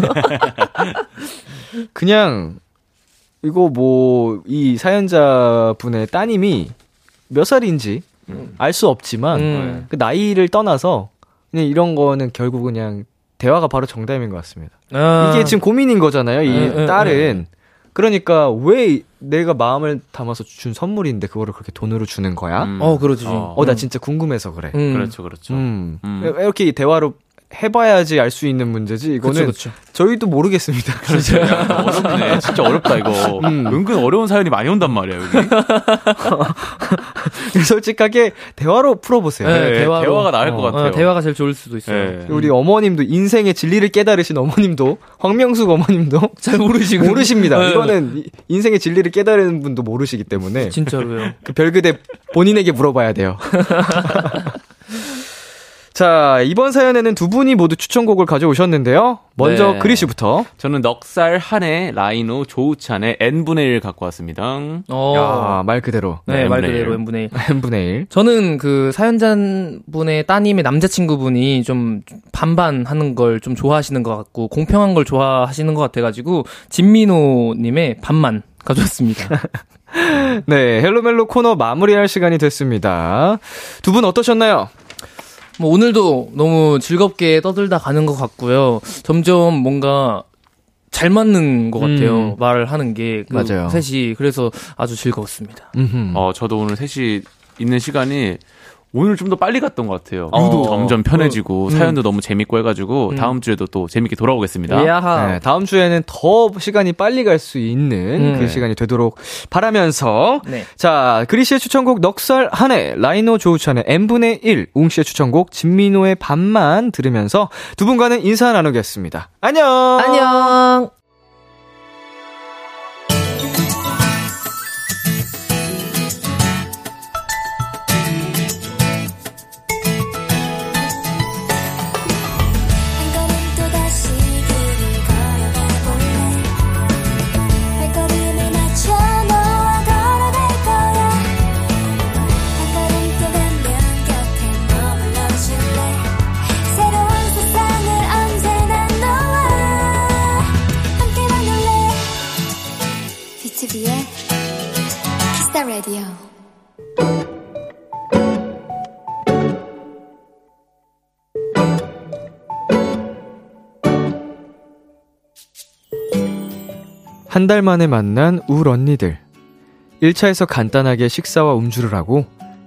그냥 이거 뭐 이 사연자분의 따님이 몇 살인지 알수 없지만 음. 그 나이를 떠나서 그냥 이런 거는 결국 그냥 대화가 바로 정답인 것 같습니다. 아. 이게 지금 고민인 거잖아요. 이 음, 음, 딸은 그러니까 왜 내가 마음을 담아서 준 선물인데 그거를 그렇게 돈으로 주는 거야? 음. 어, 그러지. 어. 어, 나 진짜 궁금해서 그래. 음. 그렇죠, 그렇죠. 음. 음. 이렇게 대화로 해봐야지 알 수 있는 문제지. 이거는 그쵸, 그쵸. 저희도 모르겠습니다. 그렇죠. 야, 어렵네. 진짜 어렵다, 이거. 음. 은근 어려운 사연이 많이 온단 말이야, 여기. [laughs] [laughs] 솔직하게 대화로 풀어보세요. 네, 네, 대화로. 대화가 나을 어, 것 같아요. 어, 대화가 제일 좋을 수도 있어요. 네. 우리 어머님도 인생의 진리를 깨달으신 어머님도 황명숙 어머님도 [laughs] 잘 모르시고. 모르십니다. 네. 이거는 이- 인생의 진리를 깨달은 분도 모르시기 때문에 진짜로요. 그 별그대 본인에게 물어봐야 돼요. [laughs] 자, 이번 사연에는 두 분이 모두 추천곡을 가져오셨는데요. 먼저 네. 그리 씨부터. 저는 넉살 한해 라이노 조우찬의 n분의 1 갖고 왔습니다. 어. 야, 말 그대로. 네, 네, 말 그대로 일. n분의 1. n분의 1. 저는 그 사연자분의 따님의 남자친구분이 좀 반반 하는 걸 좀 좋아하시는 것 같고, 공평한 걸 좋아하시는 것 같아가지고, 진민호님의 반만 가져왔습니다. [laughs] 네, 헬로멜로 코너 마무리할 시간이 됐습니다. 두 분 어떠셨나요? 뭐 오늘도 너무 즐겁게 떠들다 가는 것 같고요. 점점 뭔가 잘 맞는 것 같아요. 음. 말을 하는 게. 그 맞아요. 셋이. 그래서 아주 즐거웠습니다. 음흠. 어, 저도 오늘 셋이 있는 시간이 오늘 좀 더 빨리 갔던 것 같아요. 어. 유도 점점 편해지고 사연도 너무 재밌고 해가지고 음. 다음 주에도 또 재밌게 돌아오겠습니다. 야하. 네, 다음 주에는 더 시간이 빨리 갈 수 있는 음. 그 시간이 되도록 바라면서 네. 자 그리 씨의 추천곡 넉살 한해 라이노 조우찬의 n분의 1 웅씨의 추천곡 진민호의 밤만 들으면서 두 분과는 인사 나누겠습니다. 안녕. 안녕. 한 달 만에 만난 울 언니들. 1차에서 간단하게 식사와 음주를 하고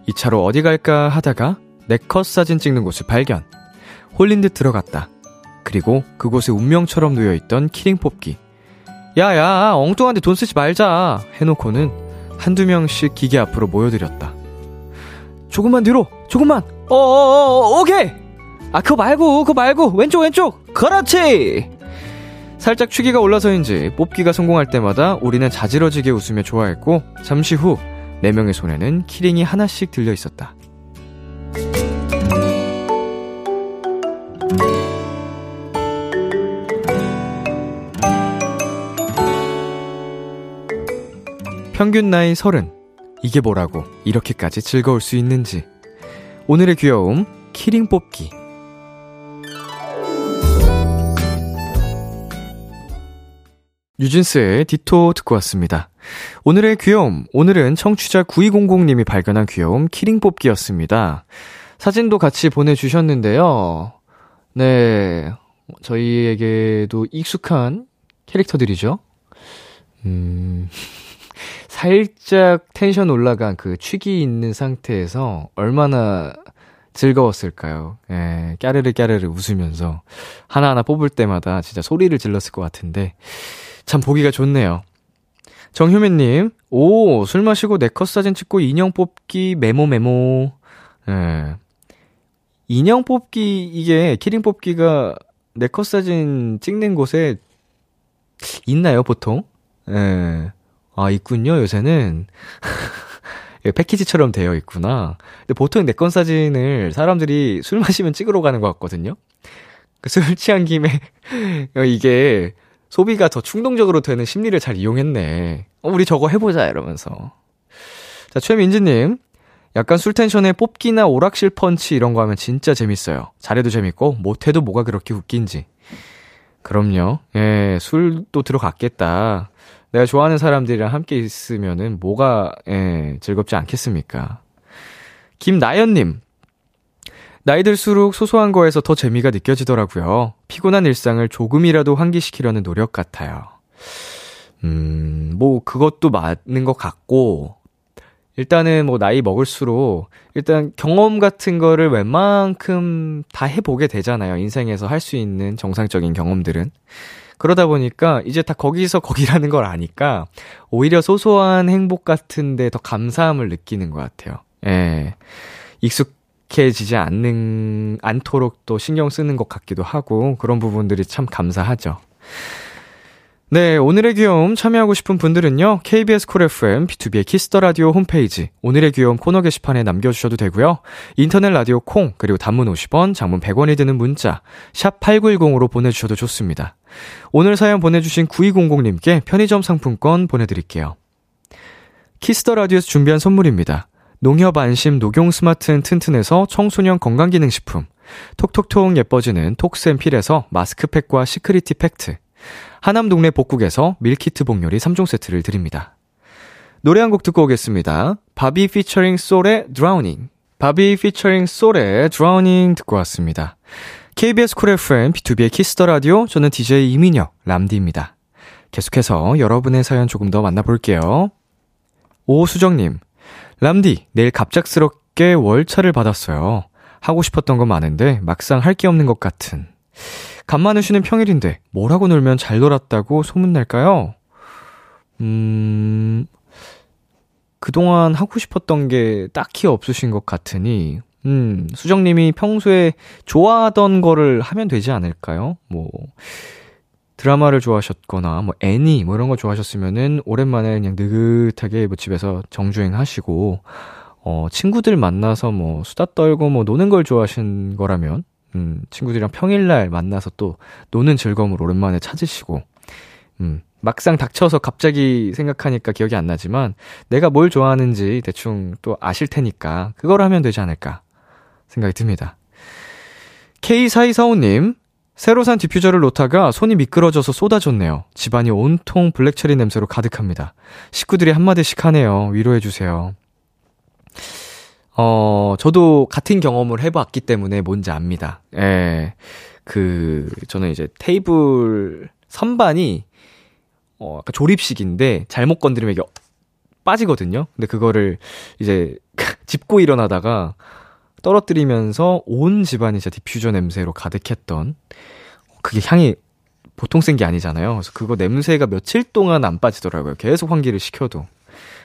2차로 어디 갈까 하다가 네컷 사진 찍는 곳을 발견. 홀린 듯 들어갔다. 그리고 그곳에 운명처럼 놓여있던 키링 뽑기. 야야, 엉뚱한데 돈 쓰지 말자. 해놓고는 한두 명씩 기계 앞으로 모여들였다. 조금만 뒤로, 조금만. 어어어, 오케이. 아, 그거 말고, 그거 말고, 왼쪽, 왼쪽. 그렇지. 살짝 추기가 올라서인지 뽑기가 성공할 때마다 우리는 자지러지게 웃으며 좋아했고 잠시 후 네 명의 손에는 키링이 하나씩 들려 있었다. 평균 나이 서른. 이게 뭐라고 이렇게까지 즐거울 수 있는지. 오늘의 귀여움 키링 뽑기. 뉴진스의 Ditto 듣고 왔습니다. 오늘의 귀여움, 오늘은 청취자 9200님이 발견한 귀여움 키링 뽑기였습니다. 사진도 같이 보내주셨는데요. 네, 저희에게도 익숙한 캐릭터들이죠. 음, [laughs] 살짝 텐션 올라간 그 취기 있는 상태에서 얼마나 즐거웠을까요? 예, 까르르 까르르 웃으면서 하나하나 뽑을 때마다 진짜 소리를 질렀을 것 같은데 참 보기가 좋네요. 정효민님, 오, 술 마시고 네컷 사진 찍고 인형 뽑기 메모 메모. 예. 인형 뽑기, 이게, 키링 뽑기가 네컷 사진 찍는 곳에 있나요, 보통? 예. 아, 있군요, 요새는. [laughs] 예, 패키지처럼 되어 있구나. 근데 보통 내건 사진을 사람들이 술 마시면 찍으러 가는 것 같거든요. 그술 취한 김에 [laughs] 이게 소비가 더 충동적으로 되는 심리를 잘 이용했네. 어, 우리 저거 해보자 이러면서. 자, 최민지님. 약간 술 텐션에 뽑기나 오락실 펀치 이런 거 하면 진짜 재밌어요. 잘해도 재밌고 못해도 뭐가 그렇게 웃긴지. 그럼요. 예, 술도 들어갔겠다. 내가 좋아하는 사람들이랑 함께 있으면은 뭐가 예, 즐겁지 않겠습니까? 김나연님. 나이 들수록 소소한 거에서 더 재미가 느껴지더라고요. 피곤한 일상을 조금이라도 환기시키려는 노력 같아요. 음, 뭐, 그것도 맞는 것 같고, 일단은 뭐, 나이 먹을수록, 일단 경험 같은 거를 웬만큼 다 해보게 되잖아요. 인생에서 할 수 있는 정상적인 경험들은. 그러다 보니까 이제 다 거기서 거기라는 걸 아니까 오히려 소소한 행복 같은데 더 감사함을 느끼는 것 같아요. 예. 익숙 해지지 않는, 않도록 또 신경 쓰는 것 같기도 하고 그런 부분들이 참 감사하죠. 네, 오늘의 귀여움 참여하고 싶은 분들은요, KBS 쿨 FM, B2B의 키스터 라디오 홈페이지, 오늘의 귀여움 코너 게시판에 남겨주셔도 되고요 인터넷 라디오 콩, 그리고 단문 50원, 장문 100원이 드는 문자, 샵8910으로 보내주셔도 좋습니다. 오늘 사연 보내주신 9200님께 편의점 상품권 보내드릴게요. Kiss the Radio에서 준비한 선물입니다. 농협 안심 녹용 스마트는 튼튼에서 청소년 건강기능식품, 톡톡톡 예뻐지는 톡스앤필에서 마스크팩과 시크리티 팩트, 하남 동네 복국에서 밀키트 복요리 3종 세트를 드립니다. 노래 한 곡 듣고 오겠습니다. 바비 피처링 솔의 Drowning. 바비 피처링 솔의 Drowning 듣고 왔습니다. KBS 쿨 FM B2B의 키스터 라디오 저는 DJ 이민혁 람디입니다. 계속해서 여러분의 사연 조금 더 만나볼게요. 오수정님, 람디 내일 갑작스럽게 월차를 받았어요. 하고 싶었던 건 많은데 막상 할 게 없는 것 같은. 간만에 쉬는 평일인데 뭘 하고 놀면 잘 놀았다고 소문날까요? 음, 그동안 하고 싶었던 게 딱히 없으신 것 같으니, 음, 수정님이 평소에 좋아하던 거를 하면 되지 않을까요? 뭐, 드라마를 좋아하셨거나, 뭐, 애니, 뭐 이런 거 좋아하셨으면은, 오랜만에 그냥 느긋하게 뭐 집에서 정주행 하시고, 어, 친구들 만나서 뭐, 수다 떨고 뭐, 노는 걸 좋아하신 거라면, 음, 친구들이랑 평일날 만나서 또 노는 즐거움을 오랜만에 찾으시고, 음, 막상 닥쳐서 갑자기 생각하니까 기억이 안 나지만, 내가 뭘 좋아하는지 대충 또 아실 테니까, 그걸 하면 되지 않을까 생각이 듭니다. K4245님, 새로 산 디퓨저를 놓다가 손이 미끄러져서 쏟아졌네요. 집안이 온통 블랙체리 냄새로 가득합니다. 식구들이 한마디씩 하네요. 위로해주세요. 어, 저도 같은 경험을 해봤기 때문에 뭔지 압니다. 예. 그, 저는 이제 테이블 선반이, 어, 약간 조립식인데, 잘못 건드리면 이게 빠지거든요? 근데 그거를 이제 [laughs] 짚고 일어나다가 떨어뜨리면서 온 집안이 진짜 디퓨저 냄새로 가득했던, 그게 향이 보통 센 게 아니잖아요. 그래서 그거 냄새가 며칠 동안 안 빠지더라고요. 계속 환기를 시켜도.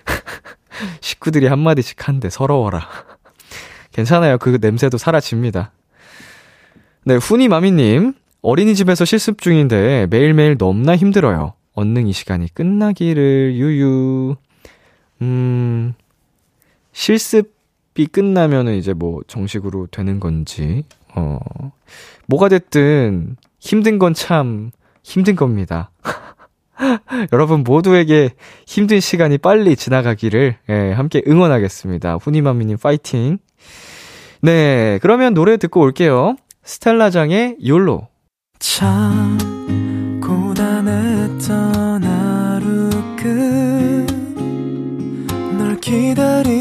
[laughs] 식구들이 한마디씩 한데 서러워라. [laughs] 괜찮아요. 그 냄새도 사라집니다. 네, 후니마미님. 어린이집에서 실습 중인데 매일매일 너무나 힘들어요. 언능 이 시간이 끝나기를 유유. 음, 실습 이 끝나면은 이제 뭐 정식으로 되는 건지, 어, 뭐가 됐든 힘든 건 참 힘든 겁니다. [laughs] 여러분 모두에게 힘든 시간이 빨리 지나가기를 예, 함께 응원하겠습니다. 후니마미님 파이팅. 네, 그러면 노래 듣고 올게요. 스텔라장의 욜로. 참 고단했던 하루 끝널 기다리고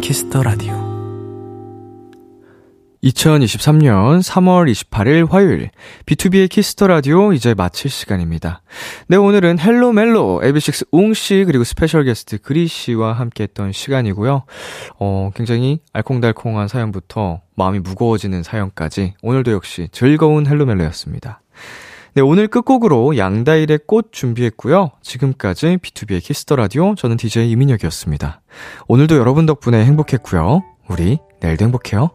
Kiss the Radio 2023년 3월 28일 화요일 B2B의 키스터 라디오 이제 마칠 시간입니다. 네, 오늘은 Hello 멜로 AB6IX 웅 씨 그리고 special guest 그리 씨와 함께 했던 시간이고요. 어, 굉장히 알콩달콩한 사연부터 마음이 무거워지는 사연까지 오늘도 역시 즐거운 Hello 멜로였습니다. 네, 오늘 끝곡으로 양다일의 꽃 준비했고요. 지금까지 B2B의 키스터 라디오 저는 DJ 이민혁이었습니다. 오늘도 여러분 덕분에 행복했고요. 우리 내일도 행복해요.